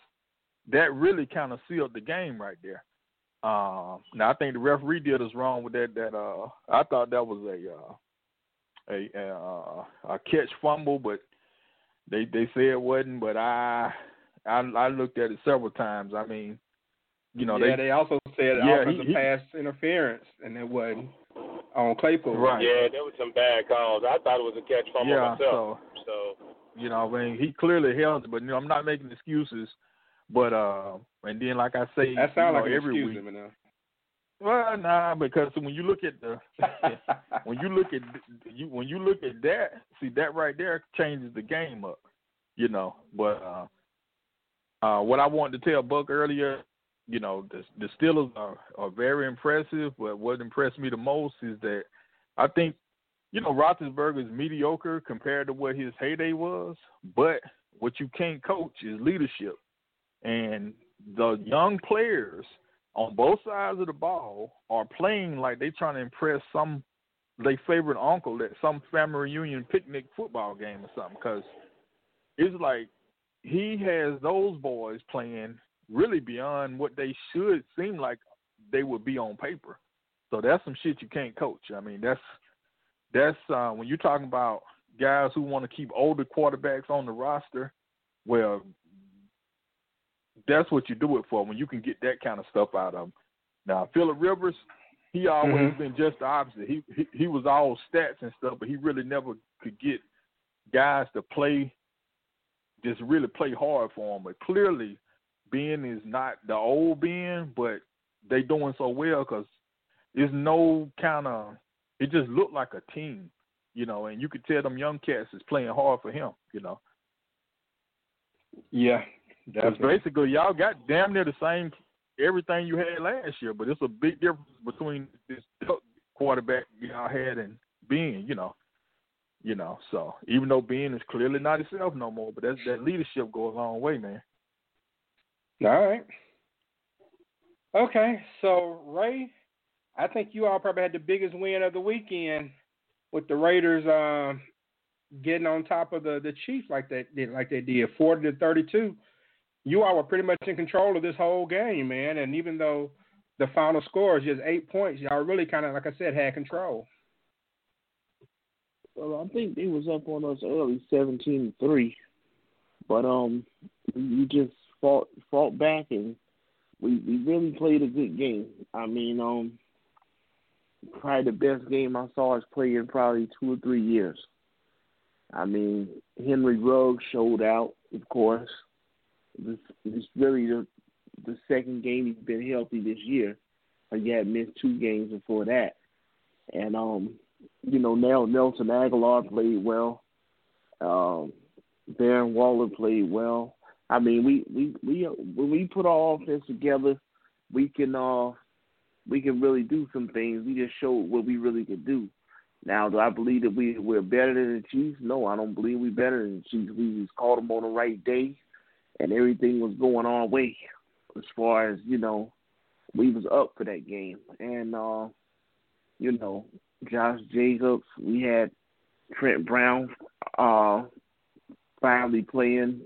that really kind of sealed the game right there. Uh, now I think the referee did us wrong with that. That uh, I thought that was a uh, a a, uh, a catch fumble, but they they say it wasn't. But I I I looked at it several times. I mean, you know, yeah, they, they also said yeah, offensive he- he- pass interference, and it wasn't on Claypool. Right. Yeah, there was some bad calls. I thought it was a catch fumble Yeah, myself. So, you know, I mean, he clearly held it, but you know, I'm not making excuses. But uh, and then like I say, That sounds you know, like an every excuse, week. Well, nah, because when you look at the when you look at you when you look at that, see that right there changes the game up, you know. But uh, uh, what I wanted to tell Buck earlier, you know, the the Steelers are are very impressive. But what impressed me the most is that I think, you know, Roethlisberger is mediocre compared to what his heyday was. But what you can't coach is leadership, and the young players on both sides of the ball are playing like they're trying to impress some their favorite uncle at some family reunion picnic football game or something. Because it's like he has those boys playing really beyond what they should seem like they would be on paper. So that's some shit you can't coach. I mean, that's that's uh, when you're talking about guys who want to keep older quarterbacks on the roster. Well, that's what you do it for when you can get that kind of stuff out of them. Now, Philip Rivers, he always Mhm. been just the opposite. He, he he was all stats and stuff, but he really never could get guys to play, just really play hard for him. But clearly, Ben is not the old Ben, but they doing so well because there's no kind of. It just looked like a team, you know, and you could tell them young cats is playing hard for him, you know. Yeah, Because definitely. basically, y'all got damn near the same everything you had last year, but it's a big difference between this quarterback y'all had and Ben. You know, you know. So even though Ben is clearly not himself no more, but that's that leadership goes a long way, man. All right. Okay, so Ray, I think you all probably had the biggest win of the weekend with the Raiders um, getting on top of the the Chiefs like they did, like they did, forty to thirty two. You all were pretty much in control of this whole game, man. And even though the final score is just eight points, y'all really kind of, like I said, had control. Well, I think they was up on us early, seventeen to three, but um, we just fought fought back and we we really played a good game. I mean, um, probably the best game I saw us play in probably two or three years. I mean, Henry Ruggs showed out, of course. This it's really the the second game he's been healthy this year. He had missed two games before that, and um, you know, now Nelson Agholor played well. Um, Darren Waller played well. I mean, we we we when we put our offense together, we can uh we can really do some things. We just showed what we really could do. Now, do I believe that we we're better than the Chiefs? No, I don't believe we're better than the Chiefs. We just caught them on the right day, and everything was going our way. As far as you know, we was up for that game, and uh, you know, Josh Jacobs. We had Trent Brown uh, finally playing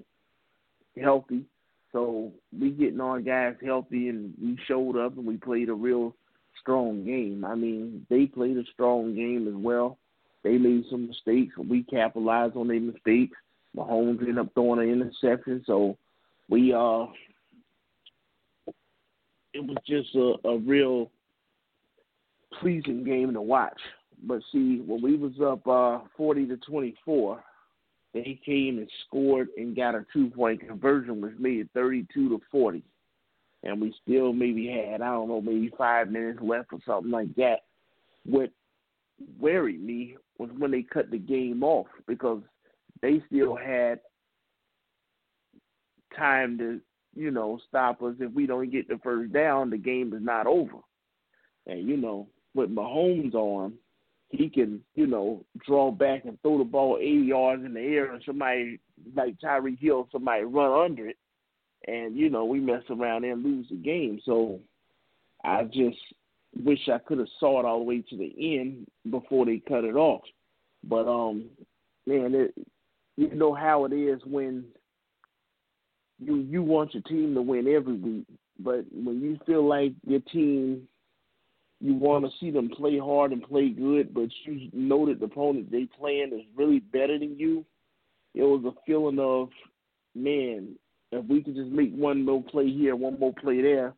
healthy. So we getting our guys healthy, and we showed up and we played a real strong game. I mean, they played a strong game as well. They made some mistakes, and we capitalized on their mistakes. Mahomes ended up throwing an interception, so we uh, it was just a, a real pleasing game to watch. But see, when we was up uh, forty to twenty four, they came and scored and got a two point conversion, which made it 32 to 40. And we still maybe had, I don't know, maybe five minutes left or something like that. What worried me was when they cut the game off because they still had time to, you know, stop us. If we don't get the first down, the game is not over. And, you know, with Mahomes on, he can, you know, draw back and throw the ball 80 yards in the air, and somebody like Tyreek Hill, somebody run under it, and you know we mess around and lose the game. So I just wish I could have saw it all the way to the end before they cut it off. But um, man, it, you know how it is when you you want your team to win every week, but when you feel like your team you want to see them play hard and play good, but you know that the opponent they playing is really better than you. It was a feeling of, man, if we could just make one more play here, one more play there,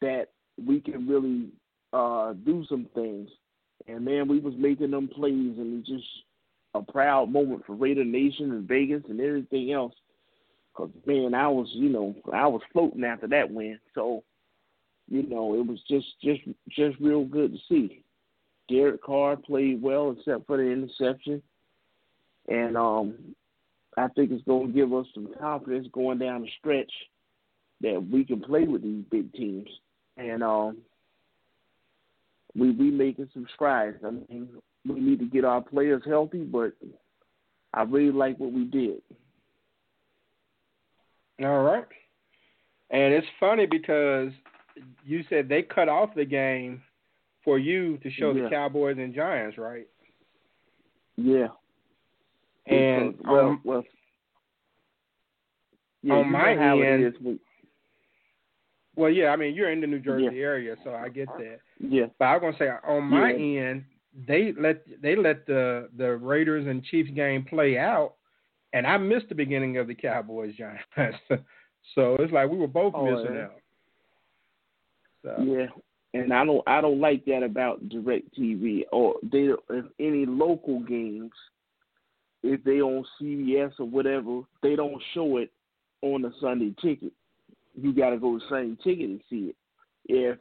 that we can really uh, do some things. And man, we was making them plays, and it just a proud moment for Raider Nation and Vegas and everything else. Cause man, I was, you know, I was floating after that win. So you know, it was just just just real good to see. Derek Carr played well except for the interception. And um I think it's gonna give us some confidence going down the stretch that we can play with these big teams. And um we we making some strides. I mean, we need to get our players healthy, but I really like what we did. All right. And it's funny because you said they cut off the game for you to show yeah. the Cowboys and Giants, right? Yeah. And well, um, well, yeah, on my end, we, well, yeah, I mean you're in the New Jersey yeah. area, so I get that. Yeah. But I'm gonna say on my end, they let they let the the Raiders and Chiefs game play out, and I missed the beginning of the Cowboys Giants. so it's like we were both oh, missing yeah. out. So. Yeah, and I don't I don't like that about DirecTV or they if any local games if they on CBS or whatever they don't show it on the Sunday ticket. You got to go to Sunday ticket and see it. If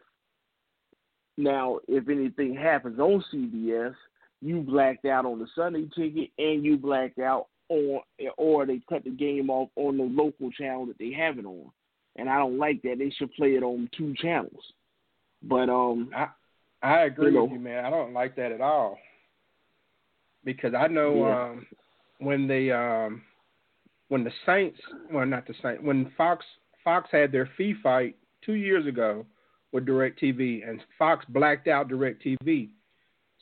now if anything happens on CBS, you blacked out on the Sunday ticket and you blacked out on or they cut the game off on the local channel that they have it on and I don't like that. They should play it on two channels. But um, I I agree you know, with you, man. I don't like that at all because I know Yeah. um, when they um, when the Saints, well, not the Saints, when Fox Fox had their fee fight two years ago with DirecTV, and Fox blacked out DirecTV.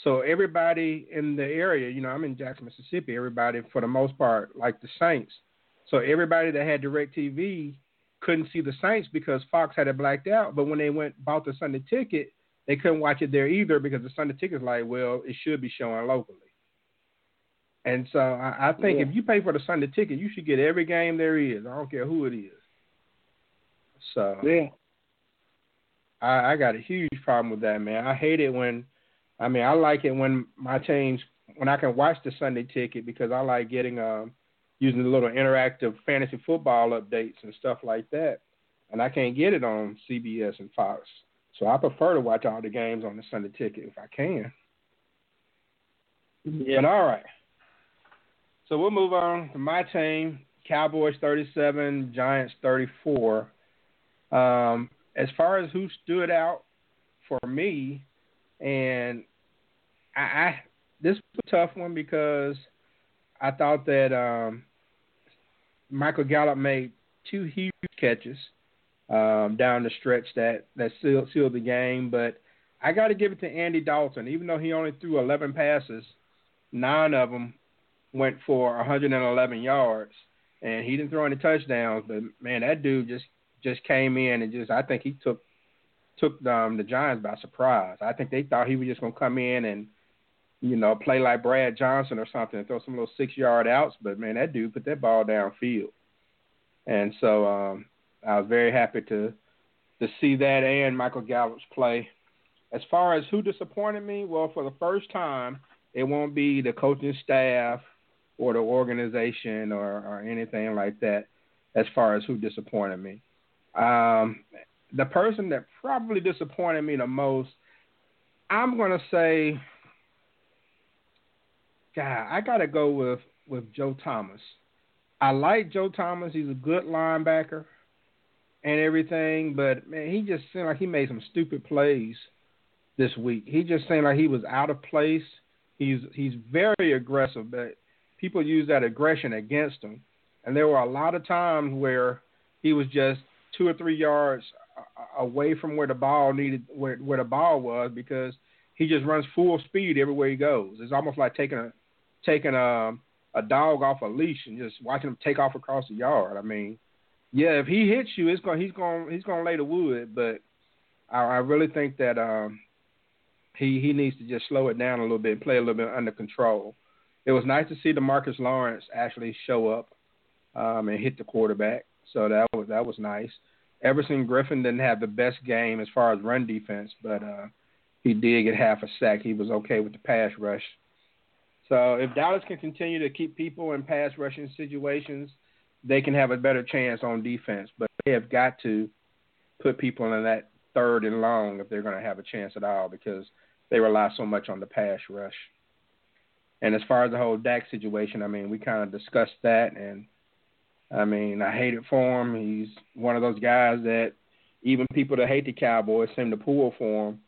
So everybody in the area, you know, I'm in Jackson, Mississippi. Everybody, for the most part, like the Saints. So everybody that had DirecTV couldn't see the Saints because Fox had it blacked out. But when they went bought the Sunday ticket, they couldn't watch it there either because the Sunday ticket's like, well, it should be showing locally. And so I, I think Yeah. if you pay for the Sunday ticket, you should get every game there is. I don't care who it is. So yeah, I, I got a huge problem with that, man. I hate it when, I mean, I like it when my teams when I can watch the Sunday ticket because I like getting um using the little interactive fantasy football updates and stuff like that, and I can't get it on CBS and Fox. So I prefer to watch all the games on the Sunday ticket if I can. Yeah. But all right. So we'll move on to my team. Cowboys 37, Giants 34. Um, as far as who stood out for me, and I, I this was a tough one because I thought that um, Michael Gallup made two huge catches um, down the stretch that that sealed, sealed the game. But I got to give it to Andy Dalton, even though he only threw 11 passes, nine of them went for 111 yards, and he didn't throw any touchdowns. But man, that dude just just came in and just I think he took took um, the Giants by surprise. I think they thought he was just to come in and you know play like Brad Johnson or something and throw some little six yard outs. But man, that dude put that ball downfield, and so um, I was very happy to to see that and Michael Gallup's play. As far as who disappointed me, well, for the first time, it won't be the coaching staff or the organization or, or anything like that. As far as who disappointed me, um, the person that probably disappointed me the most, I'm gonna say, God, I gotta go with with Joe Thomas. I like Joe Thomas. He's a good linebacker and everything, but man, he just seemed like he made some stupid plays this week. He just seemed like he was out of place. He's he's very aggressive, but people use that aggression against him. And there were a lot of times where he was just two or three yards away from where the ball needed where where the ball was because he just runs full speed everywhere he goes. It's almost like taking a taking a a dog off a leash and just watching him take off across the yard. I mean, yeah, if he hits you, it's going he's going he's going to lay the wood. But I, I really think that um, he he needs to just slow it down a little bit, and play a little bit under control. It was nice to see DeMarcus Lawrence actually show up um, and hit the quarterback, so that was that was nice. Everson Griffen didn't have the best game as far as run defense, but uh, he did get half a sack. He was okay with the pass rush. So if Dallas can continue to keep people in pass rushing situations, they can have a better chance on defense. But they have got to put people in that third and long if they're going to have a chance at all because they rely so much on the pass rush. And as far as the whole Dak situation, I mean, we kind of discussed that, and I mean, I hate it for him. He's one of those guys that even people that hate the Cowboys seem to pull for him.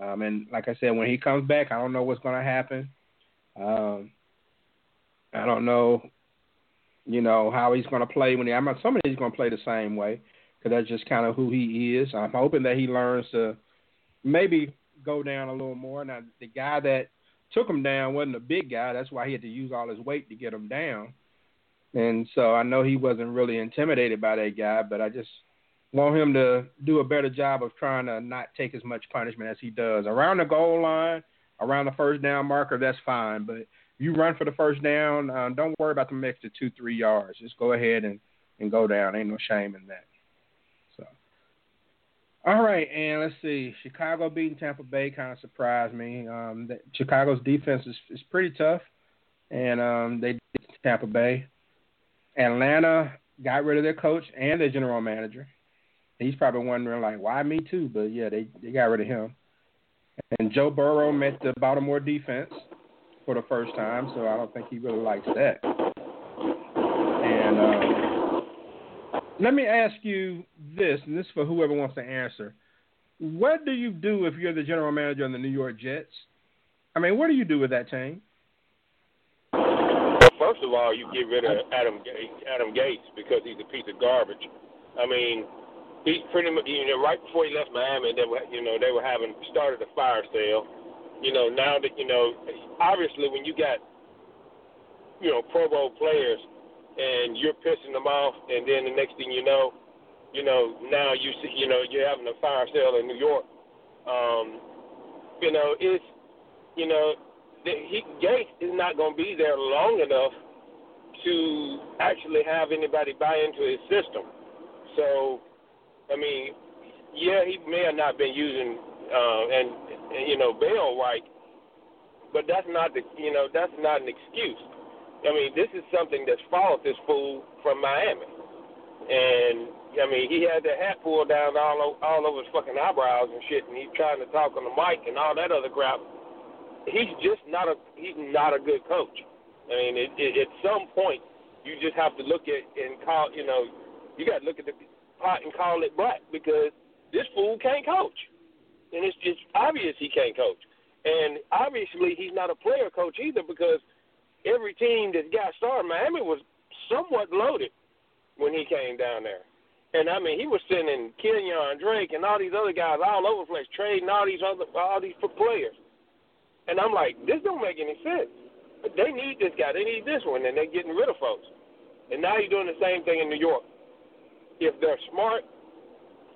Um, and like I said, when he comes back, I don't know what's going to happen. Um, I don't know, you know, how he's going to play when he. I'm assuming he's going to play the same way because that's just kind of who he is. I'm hoping that he learns to maybe go down a little more. Now, the guy that took him down wasn't a big guy. That's why he had to use all his weight to get him down. And so I know he wasn't really intimidated by that guy, but I just want him to do a better job of trying to not take as much punishment as he does. Around the goal line, around the first down marker, that's fine. But you run for the first down, uh, don't worry about the extra two, three yards. Just go ahead and, and go down. Ain't no shame in that. So, all right, and let's see. Chicago beating Tampa Bay kind of surprised me. Um, Chicago's defense is, is pretty tough, and um, they beat Tampa Bay. Atlanta got rid of their coach and their general manager. He's probably wondering like, why me too? But yeah, they they got rid of him. And Joe Burrow met the Baltimore defense for the first time, so I don't think he really likes that. And uh, let me ask you this, and this is for whoever wants to answer. What do you do if you're the general manager of the New York Jets? I mean, what do you do with that team? First of all, you get rid of Adam Gase, Adam Gase because he's a piece of garbage. I mean, he pretty much you know right before he left Miami, they were you know they were having started a fire sale. You know now that you know obviously when you got you know Pro Bowl players and you're pissing them off, and then the next thing you know, you know now you see you know you're having a fire sale in New York. Um, you know it's you know he Gase is not going to be there long enough to actually have anybody buy into his system. So I mean, yeah, he may have not been using uh, and, and you know Bell right, but that's not the you know that's not an excuse. I mean, this is something that's followed this fool from Miami, and I mean, he had the hat pulled down all all over his fucking eyebrows and shit, and he's trying to talk on the mic and all that other crap. He's just not a he's not a good coach. I mean, it, it, at some point, you just have to look at and call. You know, you got to look at the pot and call it black because this fool can't coach, and it's it's obvious he can't coach, and obviously he's not a player coach either because every team that got started, Miami was somewhat loaded when he came down there. And I mean, he was sending Kenyan Drake and all these other guys all over the place, trading all these other all these players. And I'm like, this don't make any sense. But they need this guy, they need this one, and they're getting rid of folks. And now he's doing the same thing in New York. If they're smart,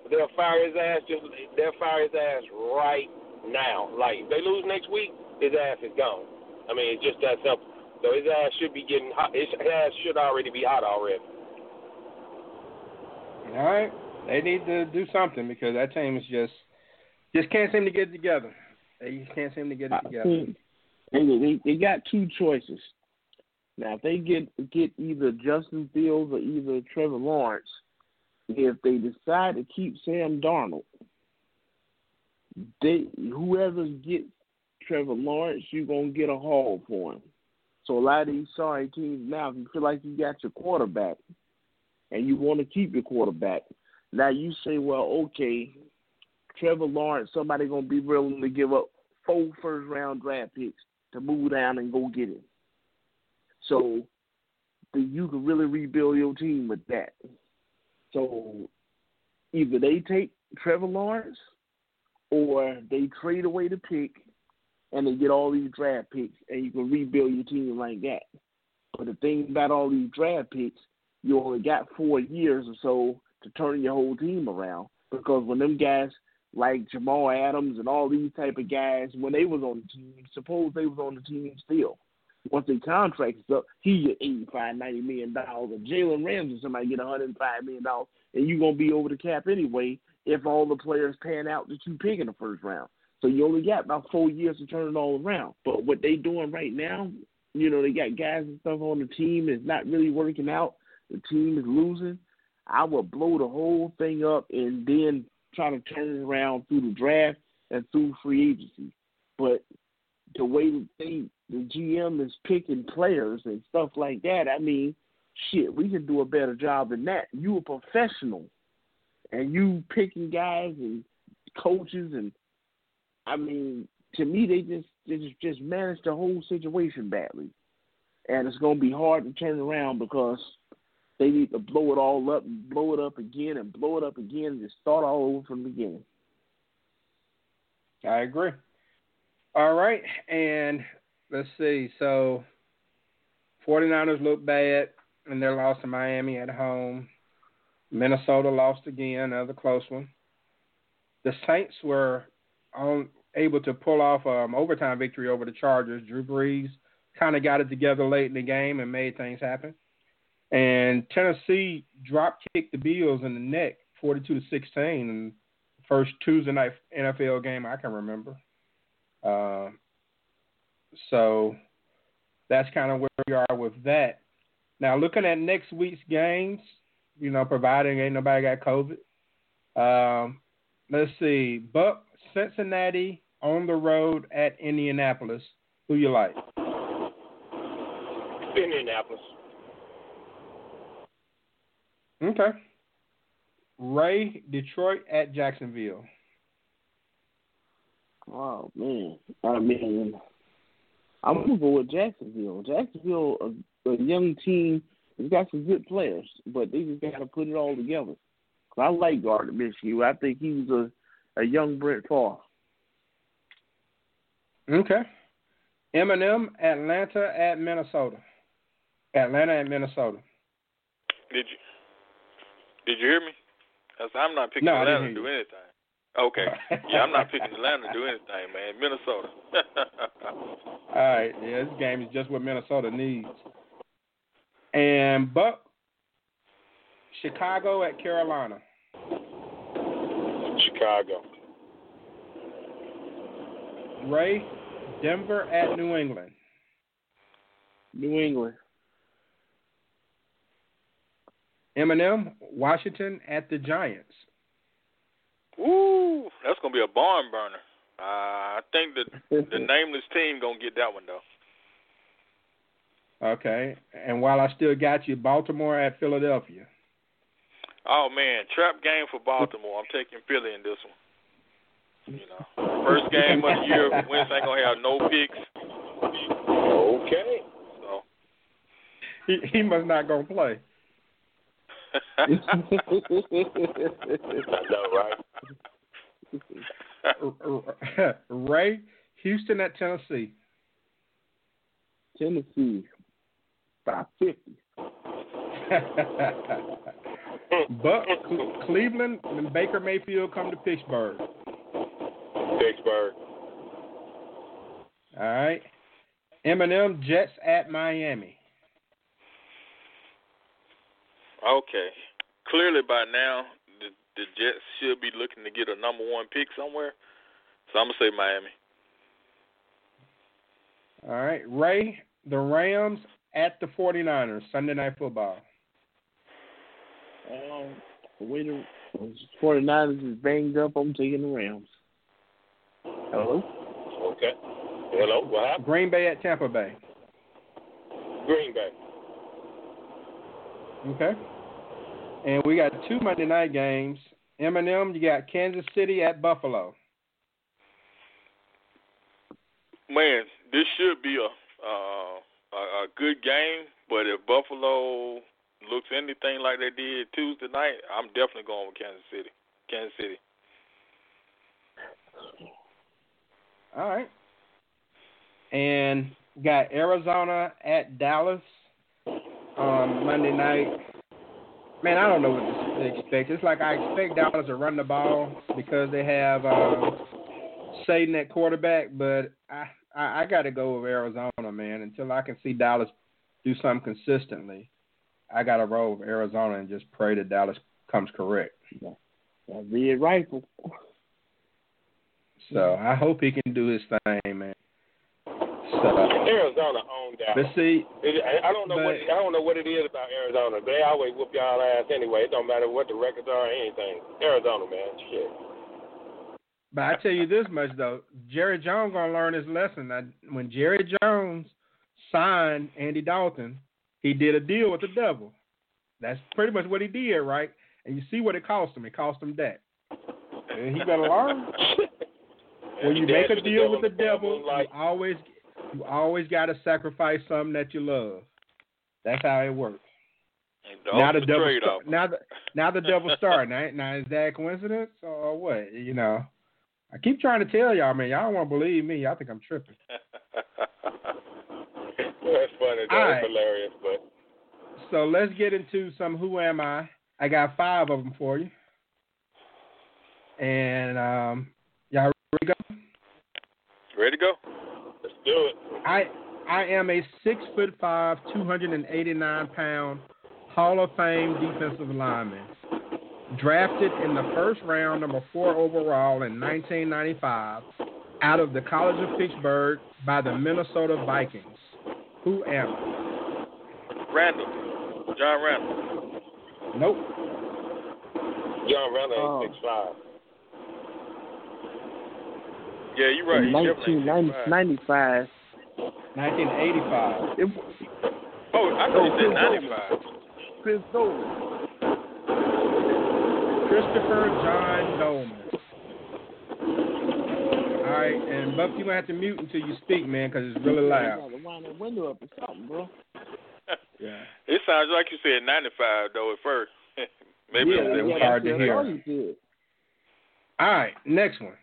they'll fire his ass. Just they'll fire his ass right now. Like if they lose next week, his ass is gone. I mean, it's just that simple. So his ass should be getting hot. His ass should already be hot already. All right, they need to do something because that team is just just can't seem to get it together. They just can't seem to get it uh, together. They, they they got two choices. Now, if they get get either Justin Fields or either Trevor Lawrence, if they decide to keep Sam Darnold, they whoever gets Trevor Lawrence, you're gonna get a haul for him. So a lot of these sorry teams now, if you feel like you got your quarterback and you want to keep your quarterback, now you say, well, okay, Trevor Lawrence, somebody gonna be willing to give up four first round draft picks to move down and go get him. So you can really rebuild your team with that. So either they take Trevor Lawrence or they trade away the pick and they get all these draft picks and you can rebuild your team like that. But the thing about all these draft picks, you only got four years or so to turn your whole team around. Because when them guys like Jamal Adams and all these type of guys, when they was on the team, suppose they was on the team still. Once their contract is up, he get eighty five, ninety million dollars. Or Jalen Ramsey somebody get hundred and five million dollars and you're gonna be over the cap anyway if all the players pan out that you pick in the first round. So you only got about four years to turn it all around. But what they doing right now, you know, they got guys and stuff on the team that's not really working out. The team is losing. I would blow the whole thing up and then try to turn it around through the draft and through free agency. But the way that they the GM is picking players and stuff like that, I mean, shit, we can do a better job than that. You a professional and you picking guys and coaches and I mean, to me they just they just, just managed the whole situation badly. And it's gonna be hard to turn around because they need to blow it all up and blow it up again and blow it up again and just start all over from the beginning. I agree. All right, and let's see. So 49ers look bad in their loss to Miami at home. Minnesota lost again, another close one. The Saints were on, able to pull off an um, overtime victory over the Chargers. Drew Brees kind of got it together late in the game and made things happen. And Tennessee drop kicked the Bills in the neck, 42 to 16, in first Tuesday night NFL game I can remember. Uh, so that's kind of where we are with that. Now, looking at next week's games, you know, providing ain't nobody got COVID. Um, let's see, Buck Cincinnati on the road at Indianapolis. Who you like? Indianapolis. Okay. Ray, Detroit at Jacksonville. Oh man, I mean, I'm gonna go with Jacksonville. Jacksonville, a, a young team, has got some good players, but they just got to put it all together. I like Gardner Minshew. I think he's a a young Brett Favre. Okay. M&M, Atlanta at Minnesota. Atlanta at Minnesota. Did you did you hear me? I'm not picking no, Atlanta to do anything. Okay. yeah, I'm not picking Atlanta to do anything, man. Minnesota. All right. Yeah, this game is just what Minnesota needs. And Buck, Chicago at Carolina. Chicago. Ray, Denver at New England. New England. M&M, Washington at the Giants. Ooh, that's gonna be a barn burner. Uh, I think the the nameless team gonna get that one though. Okay, and while I still got you, Baltimore at Philadelphia. Oh man, trap game for Baltimore. I'm taking Philly in this one. You know, first game of the year. Wentz ain't gonna have no picks. Okay. So He he must not gonna play. I know, right? Ray, Houston at Tennessee. Tennessee, five fifty. but Cleveland and Baker Mayfield come to Pittsburgh. Pittsburgh. All right. M&M Jets at Miami. Okay, clearly by now the the Jets should be looking to get a number one pick somewhere. So I'm gonna say Miami. All right. Ray, the Rams at the 49ers, Sunday Night Football. Um, the way the 49ers is banged up, I'm taking the Rams. Hello? Okay. Hello, what happened? Green Bay at Tampa Bay. Green Bay. Okay. And we got two Monday night games. M&M, you got Kansas City at Buffalo. Man, this should be a uh, a, a good game, but if Buffalo looks anything like they did Tuesday night, I'm definitely going with Kansas City. Kansas City. All right. And got Arizona at Dallas on Monday night. Man, I don't know what to expect. It's like I expect Dallas to run the ball because they have uh, Satan at quarterback, but I, I I got to go with Arizona, man. Until I can see Dallas do something consistently, I got to roll with Arizona and just pray that Dallas comes correct. That red rifle. So I hope he can do his thing, Arizona owned that. let's see. It, I, I don't know But- what I don't know what it is about Arizona. They always whoop y'all ass anyway. It don't matter what the records are or anything. Arizona, man, shit. But I tell you this much though, Jerry Jones gonna learn his lesson. Now, when Jerry Jones signed Andy Dalton, he did a deal with the devil. That's pretty much what he did, right? And you see what it cost him. It cost him that. And he better learn. When you make a deal with the devil you always you always got to sacrifice something that you love. That's how it works. Now the ultimate devil now the now the devil starting. Now, now is that a coincidence or what? You know, I keep trying to tell y'all, man. Y'all don't want to believe me. Y'all think I'm tripping. That's funny. All right. hilarious, but So let's get into some Who Am I? I got five of them for you. And um, y'all ready to go? Ready to go? Let's do it. I I am a six foot five, two hundred and eighty nine pound Hall of Fame defensive lineman. Drafted in the first round, number four overall in 1995, out of the College of Pittsburgh by the Minnesota Vikings. Who am I? Randall. John Randle. Nope. John Randle Oh. ain't six five. Yeah, you're right. In He definitely ain't 1995. 1985. It, Oh, I thought you said 95. Chris Doleman. Christopher John Doleman. All right, and Buck, you're going to have to mute until you speak, man, because it's really You loud. gotta wind that window up or something, bro. Yeah. It sounds like you said 95 though at first. Maybe Yeah, it was it hard to hear. all you said. All right, next one.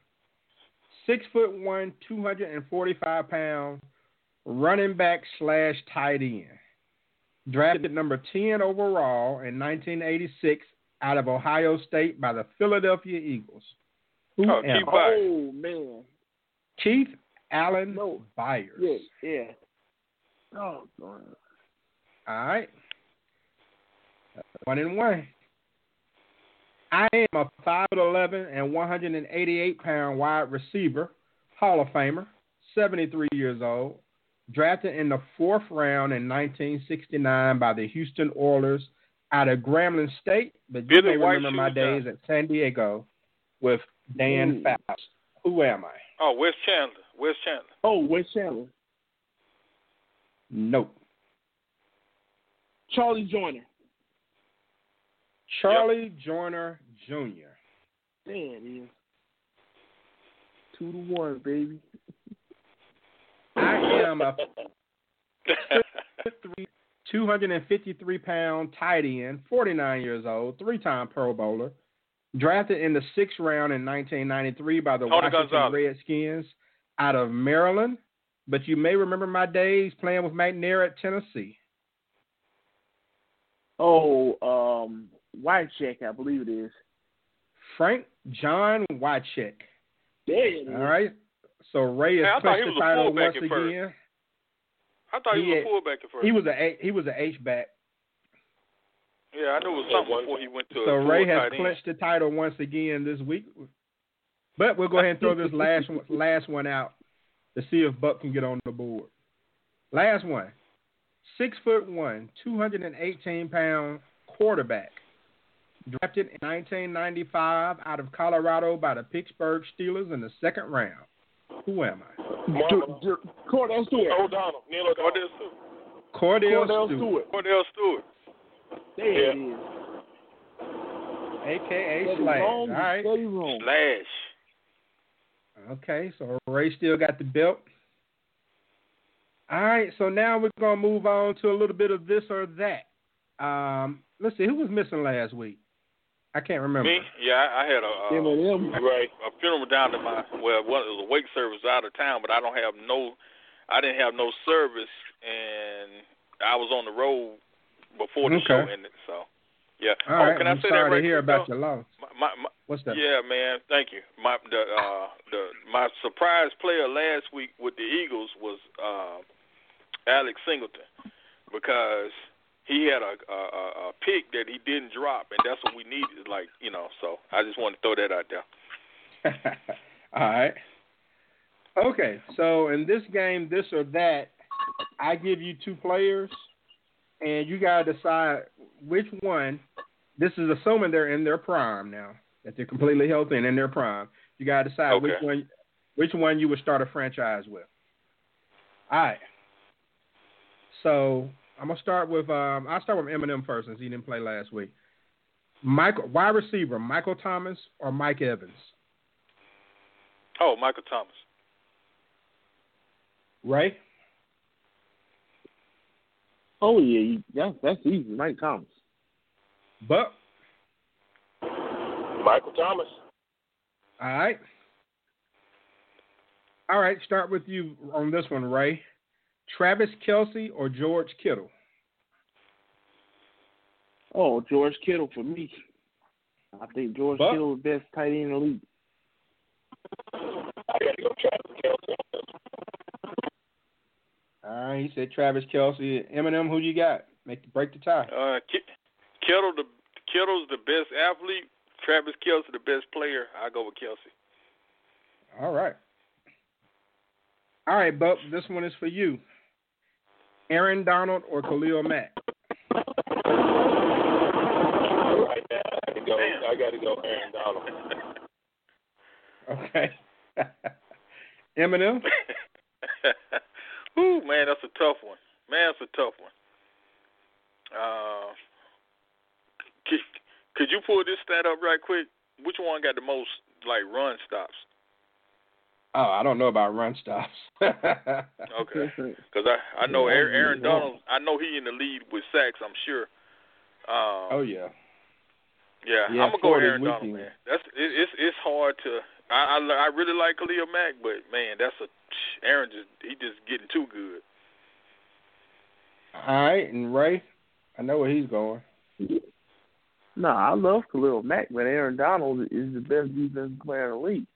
Six foot one, 245 pound, running back slash tight end. Drafted number 10 overall in 1986 out of Ohio State by the Philadelphia Eagles. Who Oh, am Keith I? Oh man. Keith Allen No. Byars. Yeah, yeah. Oh, God. All right. One and one. I am a 5'11 and 188 pound wide receiver, Hall of Famer, 73 years old, drafted in the fourth round in 1969 by the Houston Oilers out of Grambling State, but you Billy may remember my days at San Diego with Dan Ooh. Fouts. Who am I? Oh, Wes Chandler. Wes Chandler. Oh, Wes Chandler. Nope. Charlie Joiner. Charlie Joiner Jr. There it is. Two to one, baby. I am a 253 pound tight end, 49 years old, three time Pro Bowler, drafted in the sixth round in 1993 by the Tony Washington Gonzalez. Redskins out of Maryland. But you may remember my days playing with McNair at Tennessee. Oh, um, White Check, I believe it is. Frank John Wycheck. There it is. All right. So Ray Hey, I has clinched the a title once at first. again. I thought he, He was had- a fullback at first. He was a A- he was a H back. yeah, I knew it was something before he went to So full Ray has tight end. clinched the title once again this week. But we'll go ahead and throw this last one, last one out to see if Buck can get on the board. Last one. Six foot one, two hundred and eighteen pound quarterback. Drafted in nineteen ninety five out of Colorado by the Pittsburgh Steelers in the second round. Who am I? Du- du- Kordell Stewart. O'Donnell. Neil O'Donnell. Kordell Stewart. Kordell, Kordell Stewart, Stewart. Kordell Stewart. There Yeah. it is. aka Steady Slash. All right. Slash. Okay, so Ray still got the belt. All right, so now we're gonna move on to a little bit of this or that. Um, let's see, who was missing last week? I can't remember. Me? Yeah, I, I had a uh, M&M. Right. a funeral down to my well, one it was a wake service out of town, but I don't have no, I didn't have no service, and I was on the road before the Okay. show ended. So, yeah. All oh, right, can I'm I say sorry that right to hear quick, about though? your loss. My, my, my, What's that? yeah, man. Thank you. My the uh the my surprise player last week with the Eagles was uh, Alex Singleton because he had a, a a pick that he didn't drop, and that's what we needed. Like you know, so I just wanted to throw that out there. All right. Okay, so in this game, this or that, I give you two players, and you gotta decide which one. This is assuming they're in their prime now, that they're completely healthy and in their prime. You gotta decide which one, which one you would start a franchise with. All right. So I'm gonna start with um, I'll start with M&M first since he didn't play last week. Michael, wide receiver, Michael Thomas or Mike Evans? Oh, Michael Thomas. Ray. Oh yeah, you- that's that's easy. Mike Thomas. But Michael Thomas. All right. All right. Start with you on this one, Ray. Travis Kelce or George Kittle? Oh, George Kittle for me. I think George Buck? Kittle is the best tight end in the league. I got to go Travis Kelce. All right. He said Travis Kelce. M&M, who you got? Make break the tie. Uh, Ki- Kittle the Kittle's the best athlete. Travis Kelce the best player. I go with Kelce. All right. All right, Buck. This one is for you. Aaron Donald or Khalil Mack? Right now, I got to go. I got to go Aaron Donald. Okay. M&M. Ooh, man, that's a tough one. Man, that's a tough one. Uh, could, could you pull this stat up right quick? Which one got the most like run stops? Oh, I don't know about run stops. Okay, because I I know Aaron, Aaron. Donald. I know he in the lead with sacks. I'm sure. Um, oh yeah. Yeah, Yeah, I'm gonna go Ford with is Aaron Donald, man. That's it, it's it's hard to. I, I I really like Khalil Mack, but man, that's a Aaron just he just getting too good. All right, and Ray, I know where he's going. No, I love Khalil Mack, but Aaron Donald is the best defensive player in the league.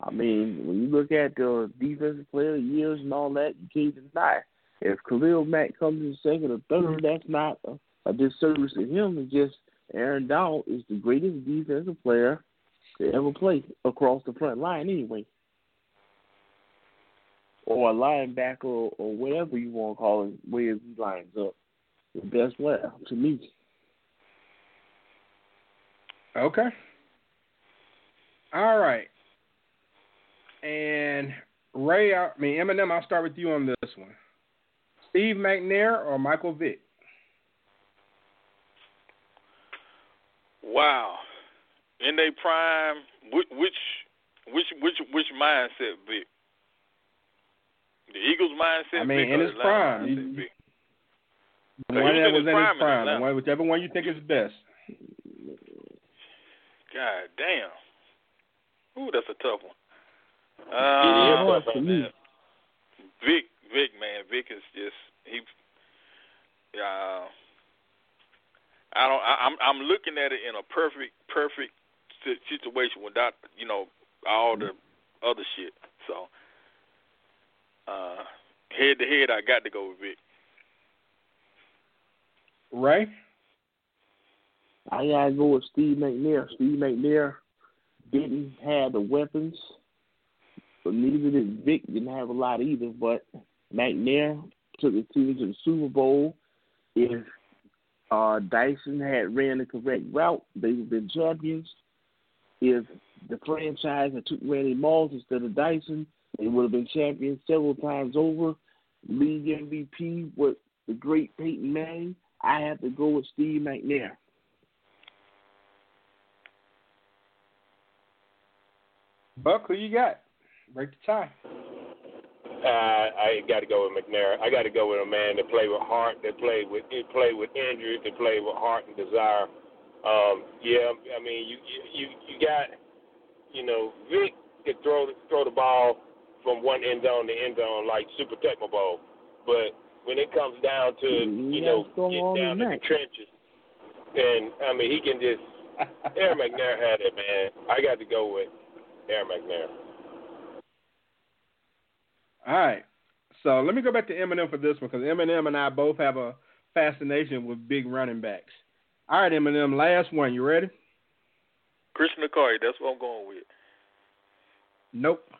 I mean, when you look at the defensive player of the years and all that, you can't deny. If Khalil Mack comes in second or third, that's not a, a disservice to him. It's just Aaron Donald is the greatest defensive player to ever play across the front line, anyway, or a linebacker or whatever you want to call it, where he lines up. The best player to me. Okay. All right. And Ray, I mean M&M, I'll start with you on this one. Steve McNair or Michael Vick? Wow. In their prime, which which which which which mindset Vick? The Eagles mindset. I mean, Vick in his prime. You- The So one that was was in in his his prime in prime, the one, whichever one you think is best. God damn. Ooh, that's a tough one. It is Uh, hard for me. Vick, Vick, man, Vick is just he. Uh, I don't. I, I'm I'm looking at it in a perfect perfect si- situation without you know all the other shit. So, uh, head to head, I got to go with Vick. Right. I gotta go with Steve McNair. Steve McNair didn't have the weapons, but neither did Vick. Didn't have a lot either. But McNair took the team to the Super Bowl. If uh, Dyson had ran the correct route, they would have been champions. If the franchise had took Randy Moss instead of Dyson, they would have been champions several times over. League MVP with the great Peyton Manning. I have to go with Steve McNair. Buck, who you got? Break the tie. Uh, I got to go with McNair. I got to go with a man that played with heart, that played with it played with injuries, that played with heart and desire. Um, yeah, I mean, you you you, you got, you know, Vick could throw throw the ball from one end zone to end zone like Super Tecmo Bowl, but when it comes down to you know get down in the trenches, and I mean he can just. Air McNair had it, man. I got to go with Air McNair. All right. So let me go back to M&M for this one because M&M and I both have a fascination with big running backs. All right, M&M, last one. You ready? Christian McCarty, that's what I'm going with. Nope. Oh,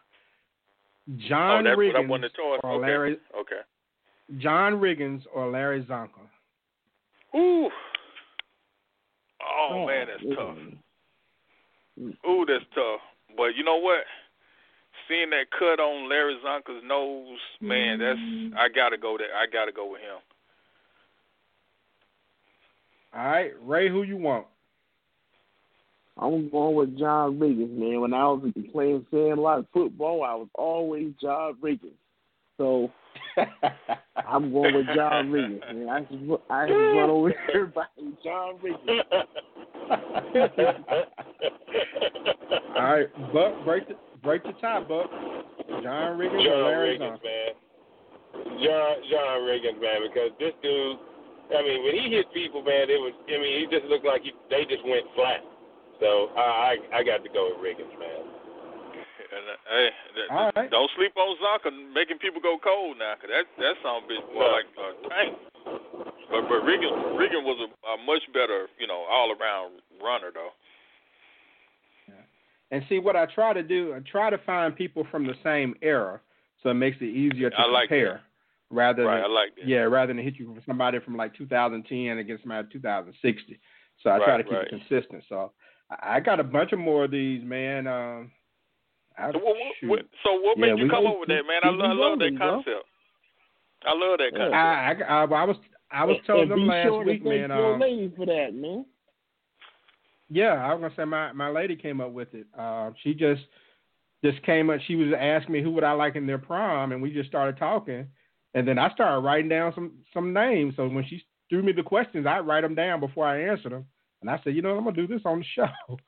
John oh, that's what I Riggins wanted to toss. or Okay. Larry Okay. John Riggins or Larry Csonka. Ooh. Oh, Oh, man, that's yeah. tough. Ooh, that's tough. But you know what? Seeing that cut on Larry Csonka's nose, man, that's mm-hmm. I gotta go there. I gotta go with him. All right, Ray, who you want? I'm going with John Riggins, man. When I was playing Sandlot football, I was always John Riggins. So I'm going with John Riggins, man. I just I just run over everybody. John Riggins. All right, Buck, break the break the tie, Buck. John Riggins or John Larry Riggins, Csonka? man. John John Riggins, man, because this dude, I mean, when he hit people, man, it was, I mean, he just looked like he, they just went flat. So I I, I got to go with Riggins, man. And, uh, hey, that, All right. don't sleep on Csonka making people go cold now, 'cause that that sound bitch more No. like a tank. But but Regan Regan was a, a much better, you know, all around runner though. And see what I try to do, I try to find people from the same era, so it makes it easier to I like compare. Rather Right, than I like that. yeah, rather than hit you from somebody from like 2010 against somebody 2060. So I try to keep right. it consistent. So I I got a bunch of more of these, man. Um, I, So what, what, shoot. what, so what Yeah, made you we- come up with that, man? I, we lo- I love that rolling, bro. concept. I love that concept. I, I, I, I was I was And- telling and them be last sure to week, thank man. your Um, lady for that, man. Yeah, I was gonna say my my lady came up with it. Uh, she just just came up. She was asking me who would I like in their prom, and we just started talking. And then I started writing down some some names. So when she threw me the questions, I write them down before I answer them. And I said, you know, I'm gonna do this on the show.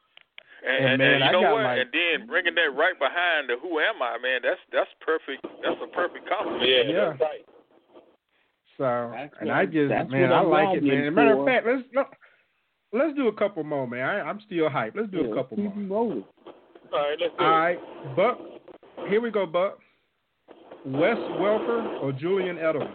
And, And, and, man, and you I know got what? like- and then bringing that right behind the "Who am I?" Man, that's that's perfect. That's a perfect compliment. Yeah, Yeah. that's right. So That's and what- I just that's man, what I like it, lobbying man. Matter of fact, let's look, let's do a couple more, man. I, I'm still hyped. Let's do Yeah, a couple more. keep 'em rolling. All right, let's do All it. right, Buck. Here we go, Buck. Wes Welker or Julian Edelman?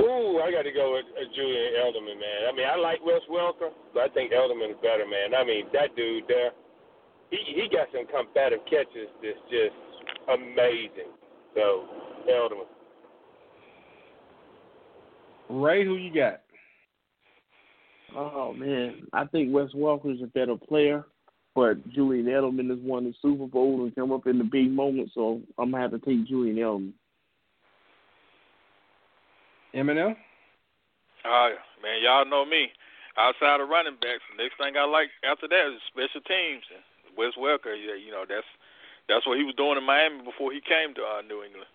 Ooh, I got to go with uh, Julian Elderman, man. I mean, I like Wes Welker, but I think Elderman is better, man. I mean, that dude there, he he got some combative catches that's just amazing. So, Elderman. Ray, who you got? Oh man, I think Wes Welker is a better player, but Julian Edelman has won the Super Bowl and come up in the big moments, so I'm gonna have to take Julian Edelman. M&M. Uh, man, y'all know me. Outside of running backs, the next thing I like after that is special teams. And Wes Welker, yeah, you know that's that's what he was doing in Miami before he came to uh, New England.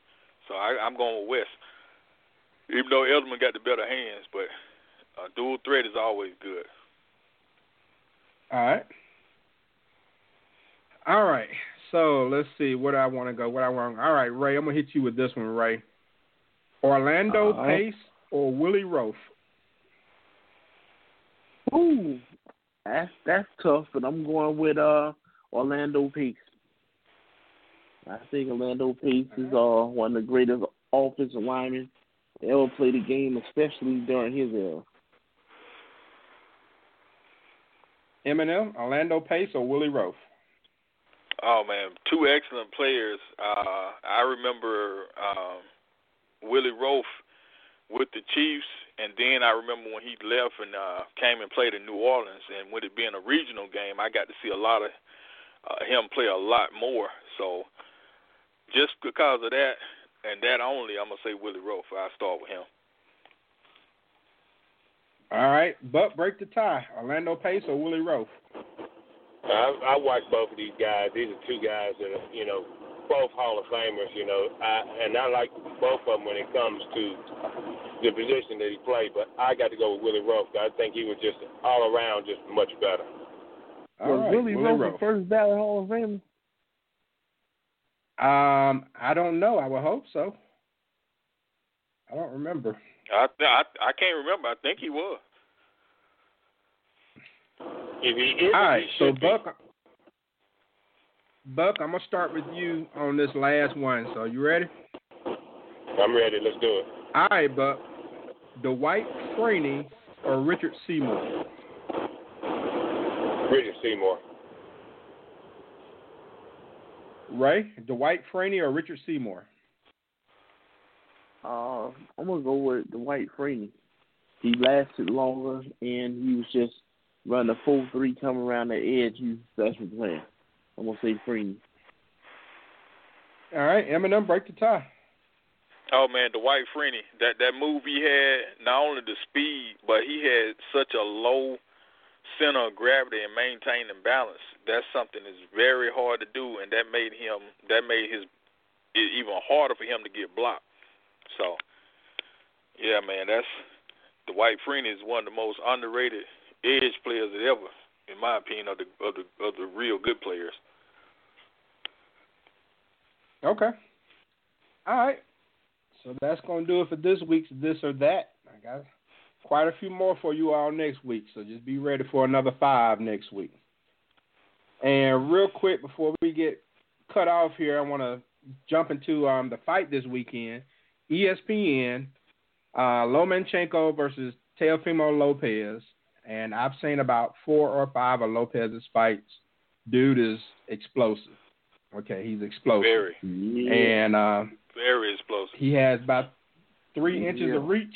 So I, I'm going with Wes. Even though Edelman got the better hands, but a dual threat is always good. All right. All right. So let's see what I want to go. What I want. All right, Ray. I'm gonna hit you with this one, Ray. Orlando Uh-huh. Pace or Willie Roaf? Ooh, that's that's tough, but I'm going with uh Orlando Pace. I think Orlando Pace is uh one of the greatest offensive linemen to ever played the game, especially during his era. M&M, Orlando Pace or Willie Roaf? Oh man, two excellent players. Uh, I remember um, Willie Roaf with the Chiefs, and then I remember when he left and uh, came and played in New Orleans. And with it being a regional game, I got to see a lot of uh, him play a lot more. So just because of that and that only, I'm gonna say Willie Roaf. I start with him. All right, but break the tie. Orlando Pace or Willie Roaf? I, I watch both of these guys. These are two guys that are, you know, both Hall of Famers. You know, I, and I like both of them when it comes to the position that he played. But I got to go with Willie Roaf. I think he was just all around just much better. All was right, Willie Roaf Roaf. the first ballot Hall of Famer? Um, I don't know. I would hope so. I don't remember. I I, I can't remember. I think he was. If he is, All right, he so should be. Buck, Buck, I'm gonna start with you on this last one. So you ready? I'm ready. Let's do it. All right, Buck. Dwight Freeney or Richard Seymour? Richard Seymour. Ray, Dwight Freeney or Richard Seymour? Uh, I'm gonna go with Dwight Freeney. He lasted longer, and he was just running a full three, coming around the edge. He was special player. I'm gonna say Freeney. All right, M&M, break the tie. Oh man, Dwight Freeney. That that move he had, not only the speed, but he had such a low center of gravity and maintaining balance. That's something that's very hard to do, and that made him that made his it even harder for him to get blocked. So, yeah, man, that's Dwight Freeney is one of the most underrated edge players ever, in my opinion, of the of the of the real good players. Okay. All right. So that's gonna do it for this week's this or that. I got quite a few more for you all next week, so just be ready for another five next week. And real quick before we get cut off here, I want to jump into um, the fight this weekend. ESPN, uh, Lomachenko versus Teofimo Lopez, and I've seen about four or five of Lopez's fights. Dude is explosive. Okay, he's explosive. Very, And uh, very explosive. he has about three inches Yeah. of reach.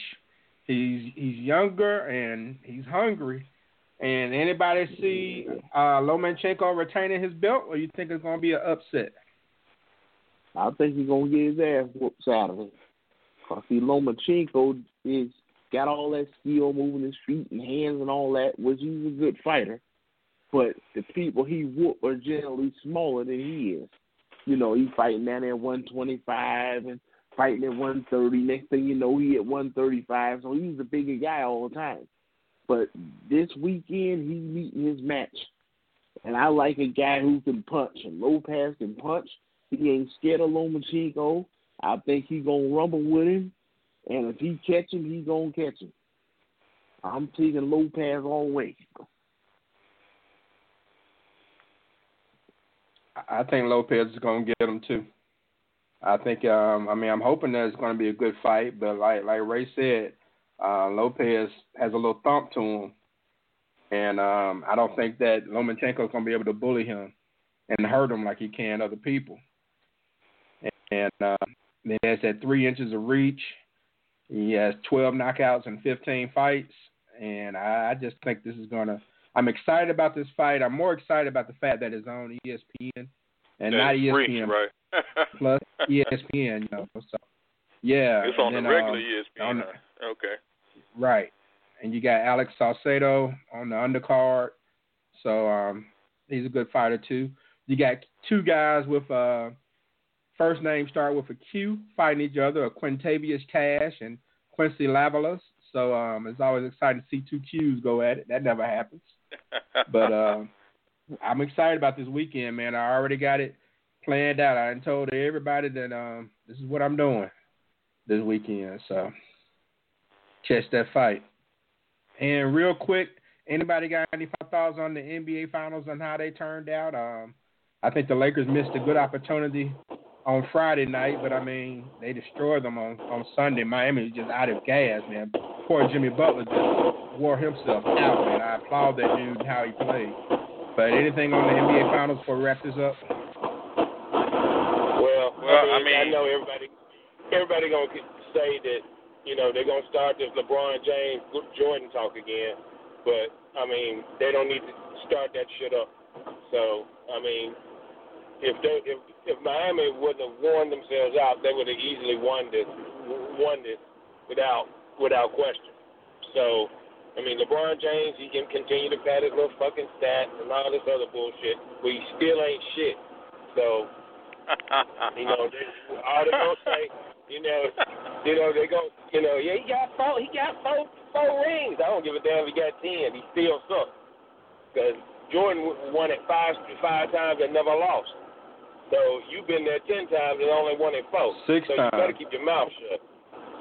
He's he's younger and he's hungry. And anybody see uh, Lomachenko retaining his belt, or you think it's going to be an upset? I think he's gonna get his ass whooped out of Saturday. Cause see, Lomachenko is got all that skill, moving his feet and hands and all that, which he's a good fighter. But the people he whoop are generally smaller than he is. You know, he's fighting down at 125 and fighting at 130. Next thing you know, he at 135. So he's a bigger guy all the time. But this weekend, he's meeting his match. And I like a guy who can punch. And Lopez can punch. He ain't scared of Lomachenko. I think he gonna rumble with him, and if he catch him, he gonna catch him. I'm taking Lopez all the way. I- think Lopez is to get him too. I think. Um, I mean, I'm hoping that it's to be a good fight, but like like Ray said, uh, Lopez has a little thump to him, and um, I don't think that Lomachenko is to be able to bully him and hurt him like he can other people. And, and uh, then he has that three inches of reach. He has 12 knockouts and 15 fights, and I, I just think this is gonna. I'm excited about this fight. I'm more excited about the fact that it's on ESPN and That's not ESPN right? plus ESPN. You know, so yeah, It's on and the regular um, ESPN. on huh? okay. Right. And you got Alex Saucedo on the undercard. So um he's a good fighter too. You got two guys with uh first name start with a Q fighting each other, a Quintavious Cash and Quincy LaVallais. So um it's always exciting to see two Qs go at it. That never happens. But um I'm excited about this weekend, man. I already got it planned out. I told everybody that um this is what I'm doing this weekend. So catch that fight. And real quick, anybody got any thoughts on the NBA Finals and how they turned out? Um, I think the Lakers missed a good opportunity on Friday night, but I mean they destroyed them on on Sunday. Miami was just out of gas, man. Poor Jimmy Butler just wore himself out, man. I applaud that dude how he played. But anything on the NBA Finals before we wrap this up? Well, Well, I I mean, I know everybody, everybody gonna say that you know they're gonna start this LeBron James Jordan talk again, but I mean they don't need to start that shit up. So I mean, if they if if Miami wouldn't have worn themselves out, they would have easily won this won this without without question. So. I mean, LeBron James, he can continue to pad his little fucking stats and all this other bullshit, he still ain't shit. So, you know, they, all they gonna say, you know, you know, they go, you know, yeah, he got four, he got four, four rings. I don't give a damn if he got ten. He still sucks. Because Jordan won it five, five times and never lost. So you've been there ten times and only won it four. Six so you better keep your mouth shut.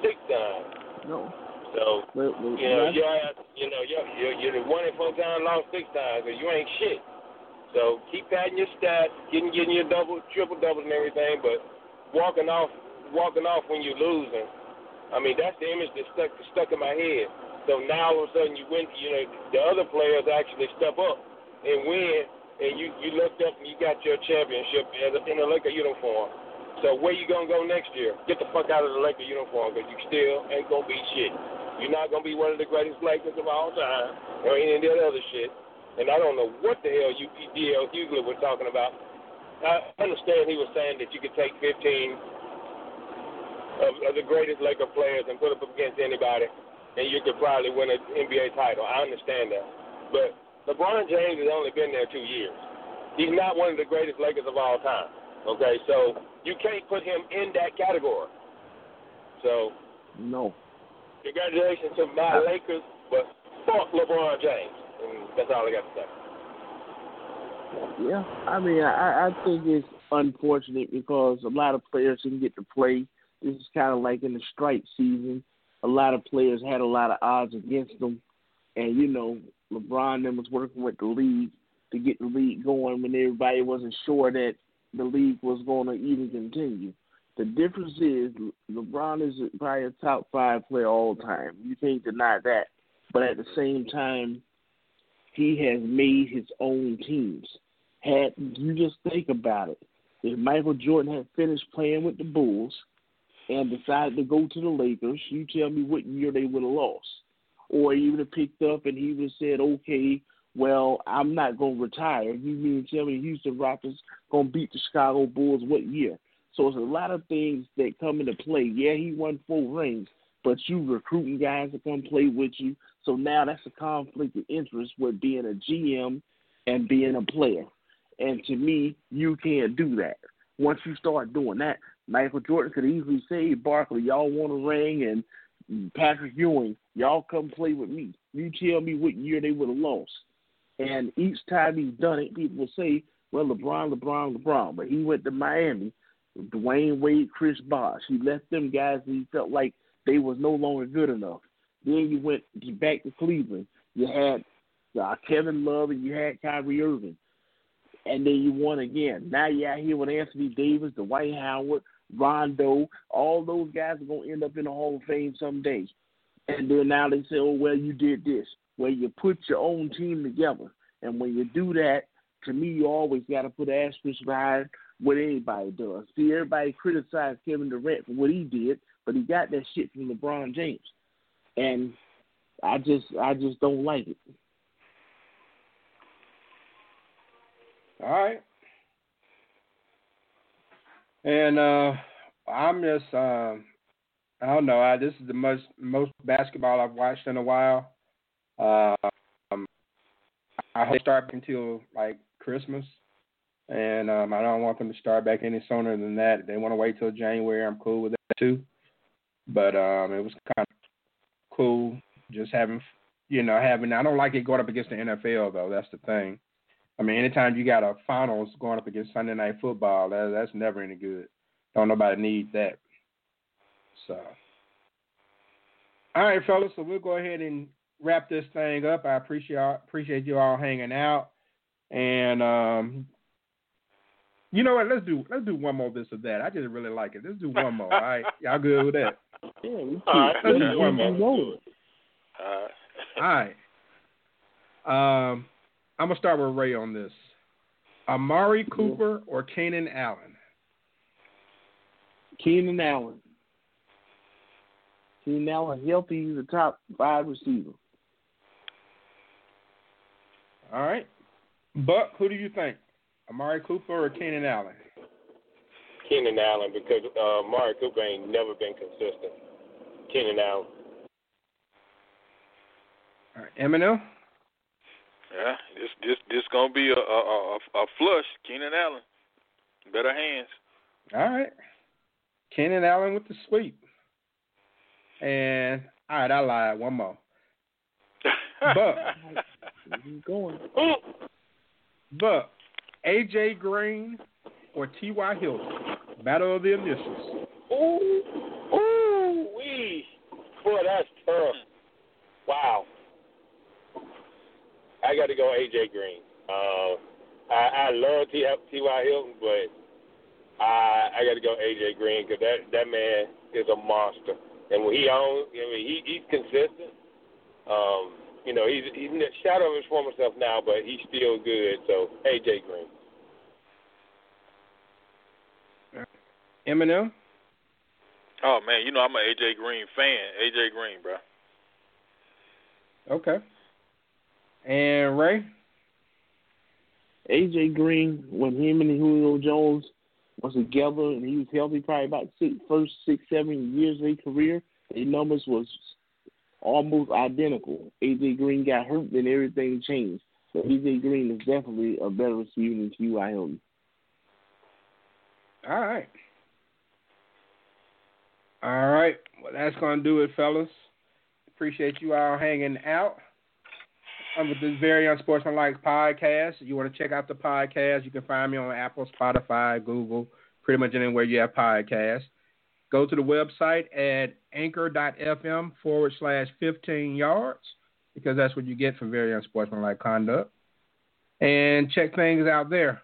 Six times. No. So Well, well, you know, that's- you're, you know, you're, you're, you're won it four times, lost six times, and you ain't shit. So keep padding your stats, getting getting your double, triple doubles and everything, but walking off, walking off when you're losing. I mean, that's the image that stuck stuck in my head. So now all of a sudden you win. You know, the other players actually step up and win, and you you looked up and you got your championship as a, in a Laker uniform. So where you gonna go next year? Get the fuck out of the Laker uniform because you still ain't gonna be shit. You're not gonna be one of the greatest Lakers of all time or any of that other shit. And I don't know what the hell you D.L. Hughley was talking about. I understand he was saying that you could take 15 of, of the greatest Laker players and put them up against anybody, and you could probably win an NBA title. I understand that. But LeBron James has only been there two years. He's not one of the greatest Lakers of all time. Okay, so you can't put him in that category. So No. congratulations to my Lakers, but fuck LeBron James. And that's all I got to say. Yeah, I mean, I, I think it's unfortunate because a lot of players didn't get to play. This is kind of like in the strike season. A lot of players had a lot of odds against them, and you know, LeBron then was working with the league to get the league going when everybody wasn't sure that the league was going to even continue. The difference is LeBron is probably a top five player all time. You can't deny that. But at the same time, he has made his own teams. Had you just think about it, if Michael Jordan had finished playing with the Bulls and decided to go to the Lakers, you tell me what year they would have lost. Or would picked up and he would have said, Okay, well, I'm not gonna retire. You mean to tell me Houston Rockets gonna beat the Chicago Bulls what year? So it's a lot of things that come into play. Yeah, he won four rings, but you recruiting guys to come play with you. So now that's a conflict of interest with being a GM and being a player. And to me, you can't do that. Once you start doing that, Michael Jordan could easily say, Barkley, y'all want a ring, and Patrick Ewing, y'all come play with me. You tell me what year they would have lost. And each time he's done it, people say, well, LeBron, LeBron, LeBron. But he went to Miami, Dwyane Wade, Chris Bosh. He left them guys and he felt like they was no longer good enough. Then you went back to Cleveland. You had uh, Kevin Love and you had Kyrie Irving. And then you won again. Now you're out here with Anthony Davis, Dwight Howard, Rondo. All those guys are going to end up in the Hall of Fame someday. And then now they say, oh, well, you did this. Well, you put your own team together. And when you do that, to me, you always got to put an asterisk behind what anybody does. See, everybody criticized Kevin Durant for what he did, but he got that shit from LeBron James. And I just I just don't like it. All right. And uh I'm just um I don't know, I this is the most most basketball I've watched in a while. Um I hope they start until like Christmas. And um I don't want them to start back any sooner than that. If they want to wait till January, I'm cool with that too. But um it was kind of cool just having you know, having I don't like it going up against the NFL though, that's the thing. I mean, anytime you got a finals going up against Sunday night football, that that's never any good. Don't nobody need that. So, all right, fellas. So we'll go ahead and wrap this thing up. I appreciate appreciate you all hanging out, and um, you know what? Let's do let's do one more this or that. I just really like it. Let's do one more. All right, y'all good with that? Yeah, we All right. Let's do one more. All right. Um, I'm gonna start with Ray on this. Amari Cooper or Keenan Allen? Keenan Allen. Keenan Allen healthy, he's a top five receiver. All right. Buck, who do you think? Amari Cooper or Keenan Allen? Keenan Allen because uh, Mari Cooper ain't never been consistent. Keenan Allen. All right. M&M? yeah, this this this gonna be a a, a, a flush. Keenan Allen, better hands. All right. Keenan Allen with the sweep. And all right, I lied. One more. He's going. Buck. AJ Green or T.Y. Hilton? Battle of the initials. Ooh, ooh, wee. Boy, that's tough. Wow. I got to go AJ Green. Uh, I, I love T. T.Y. Hilton, but I I got to go AJ Green because that that man is a monster. And when he owns, I mean, he, he's consistent. Um, you know, he's he's in the shadow of his former self now, but he's still good. So AJ Green. M&M? Oh man, you know I'm an AJ Green fan. AJ Green, bro. Okay. And Ray? AJ Green, when him and Julio Jones was together and he was healthy, probably about six, first six, seven years of their career, their numbers was almost identical. AJ Green got hurt, then everything changed. So AJ Green is definitely a better receiver than T.Y. Hilton. All right. All right. Well, that's going to do it, fellas. Appreciate you all hanging out with this very unsportsmanlike podcast. You want to check out the podcast, you can find me on Apple, Spotify, Google, pretty much anywhere you have podcasts. Go to the website at anchor.fm forward slash 15 yards because that's what you get for very unsportsmanlike conduct. And check things out there.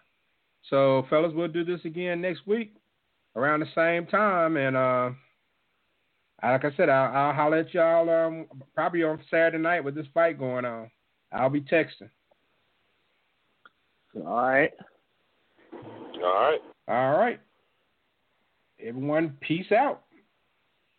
So, fellas, we'll do this again next week around the same time. And uh, like I said, I'll, I'll holler at y'all um, probably on Saturday night with this fight going on. I'll be texting. All right. All right. All right. Everyone, peace out.